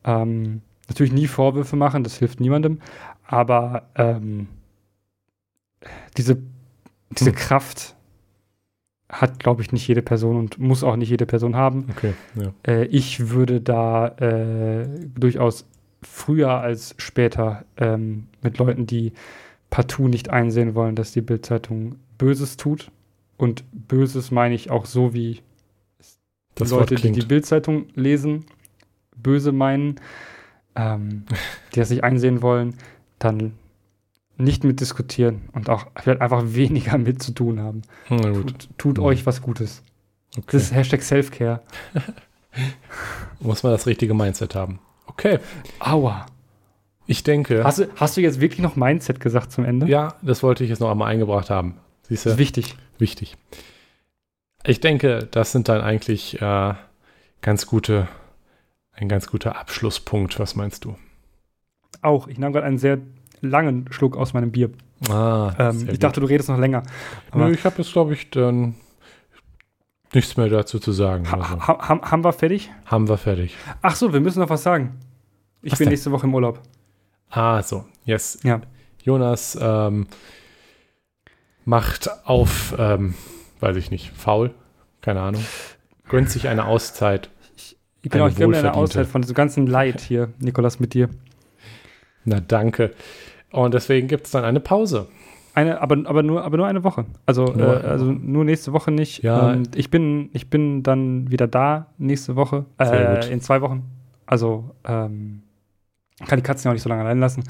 Ähm, natürlich nie Vorwürfe machen, das hilft niemandem, aber ähm, diese, diese hm. Kraft hat, glaube ich, nicht jede Person und muss auch nicht jede Person haben. Okay, ja. äh, ich würde da äh, durchaus früher als später ähm, mit Leuten, die partout nicht einsehen wollen, dass die Bildzeitung Böses tut. Und Böses meine ich auch so, wie das Leute, die die Bildzeitung lesen, böse meinen, ähm, <laughs> die das nicht einsehen wollen, dann nicht mitdiskutieren und auch vielleicht einfach weniger <laughs> mit zu tun haben. Tut, tut ja. euch was Gutes. Okay. Das ist Hashtag Selfcare. <laughs> Muss man das richtige Mindset haben. Okay. Aua. Ich denke. Hast du, hast du jetzt wirklich noch Mindset gesagt zum Ende? Ja, das wollte ich jetzt noch einmal eingebracht haben. Siehst du? Wichtig. Wichtig. Ich denke, das sind dann eigentlich äh, ganz gute, ein ganz guter Abschlusspunkt. Was meinst du? Auch. Ich nahm gerade einen sehr langen Schluck aus meinem Bier. Ah, ähm, ich dachte, du redest noch länger. Nö, ich habe jetzt, glaube ich, dann nichts mehr dazu zu sagen. Ha, also. ha, haben wir fertig? Haben wir fertig. Ach so, wir müssen noch was sagen. Ich was bin denn? nächste Woche im Urlaub. Ah, so. Yes. Ja. Jonas ähm, macht auf, ähm, weiß ich nicht, faul. Keine Ahnung. Gönnt sich eine Auszeit. Ich, genau, ich gönne mir eine Auszeit von diesem ganzen Leid hier, Nikolas, mit dir. Na, danke. Und deswegen gibt es dann eine Pause. Eine, aber, aber, nur, aber nur eine Woche. Also nur, äh, also nur nächste Woche nicht. Ja. Ähm, ich, bin, ich bin dann wieder da nächste Woche. Äh, in zwei Wochen. Also ähm, kann die Katzen ja auch nicht so lange allein lassen.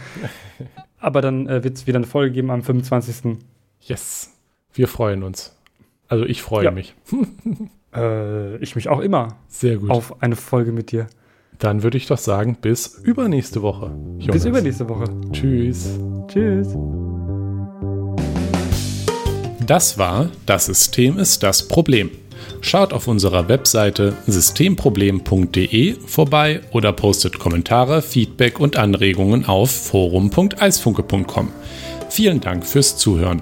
<laughs> aber dann äh, wird es wieder eine Folge geben am 25. Yes. Wir freuen uns. Also ich freue ja. mich. <laughs> äh, ich mich auch immer. Sehr gut. Auf eine Folge mit dir. Dann würde ich doch sagen, bis übernächste Woche. Jonas. Bis übernächste Woche. Tschüss. Tschüss. Das war Das System ist das Problem. Schaut auf unserer Webseite systemproblem.de vorbei oder postet Kommentare, Feedback und Anregungen auf forum.eisfunke.com. Vielen Dank fürs Zuhören.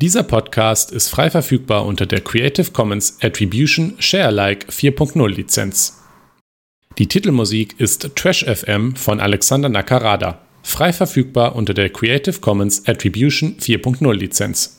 Dieser Podcast ist frei verfügbar unter der Creative Commons Attribution Sharealike 4.0 Lizenz. Die Titelmusik ist Trash FM von Alexander Nakarada, frei verfügbar unter der Creative Commons Attribution 4.0 Lizenz.